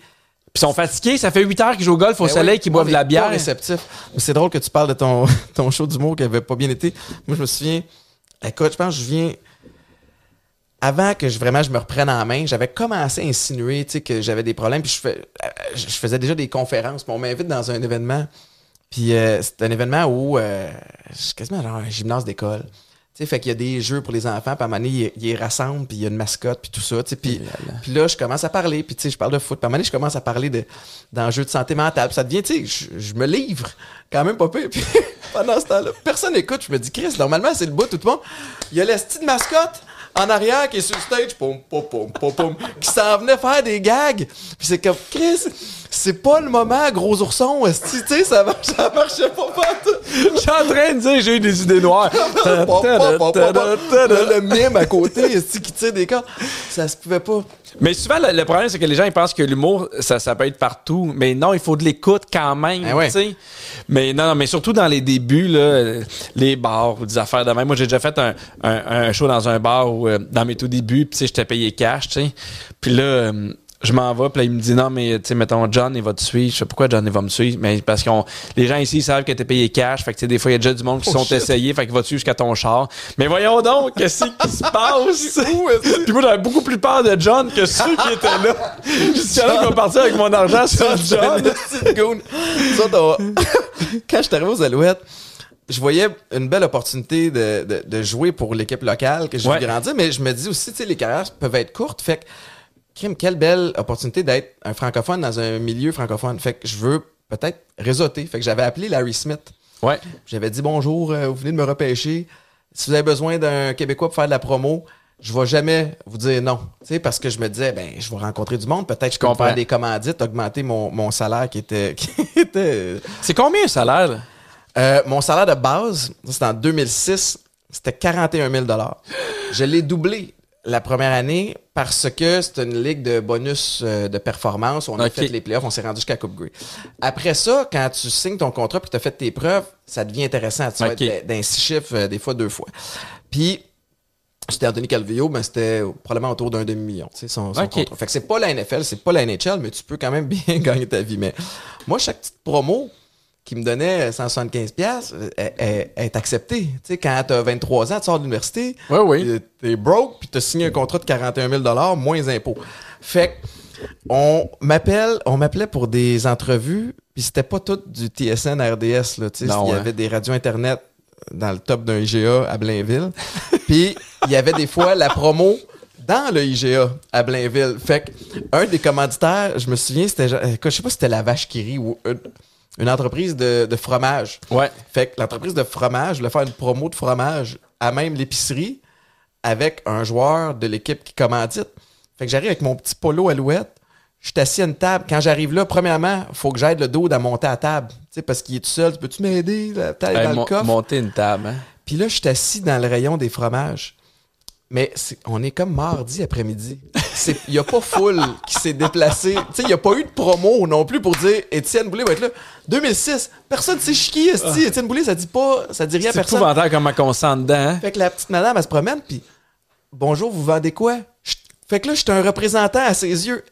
Puis ils sont fatigués, ça fait 8 heures qu'ils jouent au golf au Ben soleil, oui, qu'ils boivent de la bière. réceptif. C'est drôle que tu parles de ton, ton show d'humour qui avait pas bien été. Moi, je me souviens, écoute, je pense que je viens. Avant que je, vraiment je me reprenne en main, j'avais commencé à insinuer tu sais, que j'avais des problèmes. Puis je, fais, euh, je je faisais déjà des conférences. Puis on m'invite dans un événement. Puis euh, c'est un événement où euh, c'est quasiment genre un gymnase d'école. Tu sais, fait qu'il y a des jeux pour les enfants, puis à un moment donné, ils, rassemblent, puis il y a une mascotte, puis tout ça, tu sais, puis, puis là, je commence à parler, puis tu sais, je parle de foot, puis à un moment donné, je commence à parler de, d'enjeux de santé mentale, puis ça devient, tu sais, je, je me livre quand même pas peu, puis pendant ce temps-là, personne n'écoute, je me dis, Chris, normalement, c'est le bout, tout le monde, il y a la petite mascotte en arrière qui est sur le stage, pom, pom, pom, pom, qui s'en venait faire des gags, puis c'est comme, Chris, c'est pas le moment, gros ourson, esti, tu sais, ça, marche, ça marchait pas partout. Je suis en train de dire j'ai eu des idées noires. Le mime à côté, est qui tire des cordes. Ça se pouvait pas. Mais souvent, le, le problème, c'est que les gens ils pensent que l'humour, ça, ça peut être partout. Mais non, il faut de l'écoute quand même. Ouais. tu sais. Mais non, non, mais surtout dans les débuts, là, les bars ou des affaires de même. Moi, j'ai déjà fait un, un, un show dans un bar où, euh, dans mes tout débuts, puis tu sais, j'étais payé cash, tu sais. Puis là, euh, je m'en vais, puis là, il me dit non, mais tu sais, mettons, John, il va te suivre. Je sais pourquoi John, il va me suivre? Mais parce que les gens ici, ils savent que t'es payé cash. Fait que tu sais, des fois, il y a déjà du monde qui Oh, sont shit. essayés. Fait qu'il va te suivre jusqu'à ton char. Mais voyons donc, qu'est-ce qui se passe? Puis moi, j'avais beaucoup plus peur de John que ceux qui étaient là. Jusqu'à là qu'on va partir avec mon argent sur John. John. Quand je suis arrivé aux Alouettes, je voyais une belle opportunité de, de, de jouer pour l'équipe locale que je Ouais. veux grandir, mais je me dis aussi, tu sais, les carrières peuvent être courtes. Fait que, crime, quelle belle opportunité d'être un francophone dans un milieu francophone. Fait que je veux peut-être réseauter. Fait que j'avais appelé Larry Smith. Ouais. J'avais dit bonjour, euh, vous venez de me repêcher. Si vous avez besoin d'un Québécois pour faire de la promo, je vais jamais vous dire non. Tu sais, parce que je me disais, ben, je vais rencontrer du monde. Peut-être que je peux faire des commandites, augmenter mon, mon salaire qui était. Qui était C'est combien un salaire? là? Euh, mon salaire de base, c'était en 2006, c'était 41 000 Je l'ai doublé la première année parce que c'est une ligue de bonus euh, de performance. On a fait les playoffs, on s'est rendu jusqu'à Coupe Grey. Après ça, quand tu signes ton contrat puis tu as fait tes preuves, ça devient intéressant. Tu vas Ok. être d'un six chiffres, euh, des fois deux fois. Puis, c'était Anthony Calvillo, mais c'était probablement autour d'un demi-million, tu sais, son, contrat. Fait que c'est pas la NFL, c'est pas la NHL, mais tu peux quand même bien gagner ta vie. Mais moi, chaque petite promo qui me donnait 175$ piastres, euh, elle- elle- elle est acceptée. Tu sais, quand t'as 23 ans, tu sors de l'université, Ouais, oui. euh, t'es broke, puis t'as signé un contrat de 41 000 moins impôts. Fait on m'appelle, on m'appelait pour des entrevues, puis c'était pas tout du TSN RDS, là, tu sais, Non, il y ouais. avait des radios internet dans le top d'un IGA à Blainville. puis il y avait des fois la promo dans le IGA à Blainville. Fait que un des commanditaires, je me souviens, c'était je sais pas si c'était la vache qui rit ou une entreprise de, de fromage. Ouais. Fait que l'entreprise de fromage voulait faire une promo de fromage à même l'épicerie avec un joueur de l'équipe qui commandite. Fait que j'arrive avec mon petit polo alouette. Je suis assis à une table. Quand j'arrive là, premièrement, faut que j'aide le dos à monter à table. Tu sais, parce qu'il est tout seul. Peux-tu m'aider? La table Hey, dans mon- le coffre. monter une table, hein? Puis là, je suis assis dans le rayon des fromages. Mais c'est- on est comme mardi après-midi. Il n'y a pas foule qui s'est déplacée. Tu sais, il n'y a pas eu de promo non plus pour dire Étienne Boulay va être là. 2006, personne s'est chiqué, esti. Étienne Boulay, ça dit pas, ça dit rien à C'est personne. épouvantable comment on sent dedans, hein? Fait que la petite madame, elle se promène, puis bonjour, vous vendez quoi? Je- Fait que là, j'étais un représentant à ses yeux.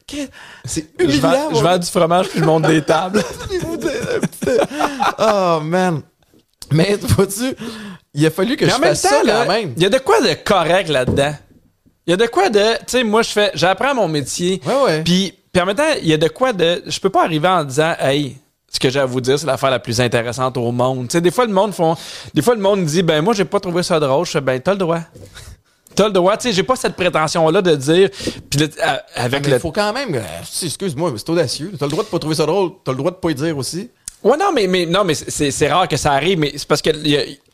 C'est Je humiliant. vends, mon je vends du fromage puis je monte des tables. Oh, man. Mais, vois-tu, il a fallu que Mais je en même fasse temps, ça là, quand même. il y a de quoi de correct là-dedans. Il y a de quoi de, tu sais, moi je fais, j'apprends mon métier. Ouais, ouais. Puis, puis en même temps, il y a de quoi de, je peux pas arriver en disant, hey, ce que j'ai à vous dire, c'est l'affaire la plus intéressante au monde. Tu sais, des fois le monde font, des fois le monde dit, ben moi j'ai pas trouvé ça drôle. Je fais, ben t'as le droit. T'as le droit, tu sais, j'ai pas cette prétention-là de dire, puis à- avec Mais le il faut quand même. euh, Excuse-moi, mais c'est audacieux. T'as le droit de pas trouver ça drôle. T'as le droit de pas y dire aussi. Ouais, non, mais, mais, non, mais c'est c'est rare que ça arrive, mais c'est parce que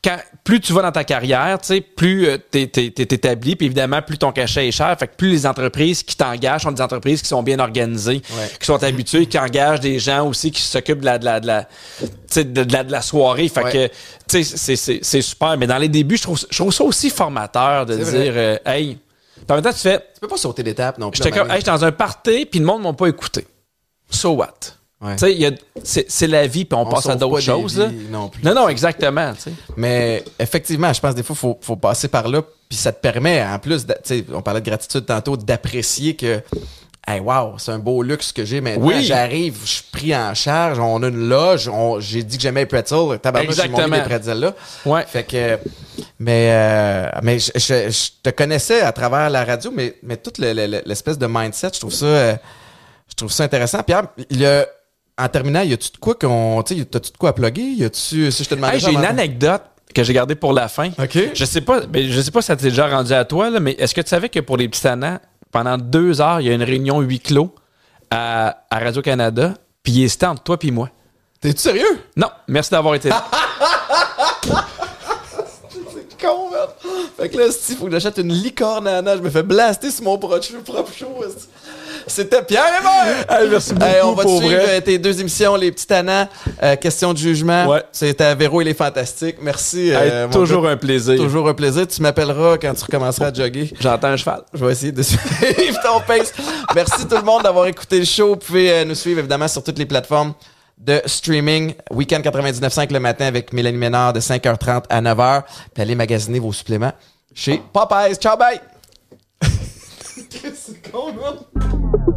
quand, plus tu vas dans ta carrière, tu sais, plus euh, t'es t'es- t'es établi, puis évidemment, plus ton cachet est cher. Fait que plus les entreprises qui t'engagent sont des entreprises qui sont bien organisées, Ouais. qui sont habituées, qui engagent des gens aussi qui s'occupent de la, de la, de la, tu de, la, de la soirée. Fait Ouais. que, tu sais, c'est- c'est c'est super. Mais dans les débuts, je trouve, je trouve ça aussi formateur de dire, euh, hey, en même temps, tu fais, Tu peux pas sauter d'étape non plus. J'étais comme, hey, j'étais dans un party, puis le monde m'a pas écouté. So what? Ouais. Il c'est c'est la vie, puis on, On passe à d'autres choses. là. non plus. non, non, exactement. tu sais. Mais effectivement, je pense des fois, faut, faut passer par là. Puis ça te permet, en plus, on parlait de gratitude tantôt, d'apprécier que, hey, wow, c'est un beau luxe que j'ai maintenant. Oui. J'arrive, je suis pris en charge, on a une loge, j'ai dit que j'aimais les pretzels. Tabarnak, j'ai mangé des pretzels là. Ouais. Fait que, mais, euh, mais je, je- je te connaissais à travers la radio, mais, mais toute le- le- le- l'espèce de mindset, je trouve ça, euh, je trouve ça intéressant. Pierre, il a, en terminant, y a-tu de quoi qu'on, tu sais, t'as-tu de quoi à plugger? Y a-tu, si je te demandais Hey, j'ai une anecdote que j'ai gardée pour la fin. OK. Je sais pas, ben, je sais pas si ça t'est déjà rendu à toi, là, mais est-ce que tu savais que pour les petits tannants, pendant deux heures, il y a une réunion huis clos à, à Radio-Canada, puis c'était entre toi puis moi? T'es-tu sérieux? Non, merci d'avoir été là. C'est con, man. Fait que là, il faut que j'achète une licorne à Anna. Je me fais blaster sur mon propre esti. C'était Pierre Hébert! Hey, merci beaucoup Hey, on va te suivre vrai. euh, tes deux émissions, Les Petits Tannants, euh, Question de jugement. Ouais. C'était Véro, il est fantastique. Merci. Hey, euh, toujours un plaisir. Toujours un plaisir. Tu m'appelleras quand tu recommenceras à jogger. J'entends un cheval. Je vais essayer de suivre ton pace. Merci tout le monde d'avoir écouté le show. Vous pouvez nous suivre évidemment sur toutes les plateformes de streaming. Week-end 99.5 le matin avec Mélanie Ménard de 5h30 à 9h. Puis allez magasiner vos suppléments chez Popeyes. Ciao, bye! Gets going on.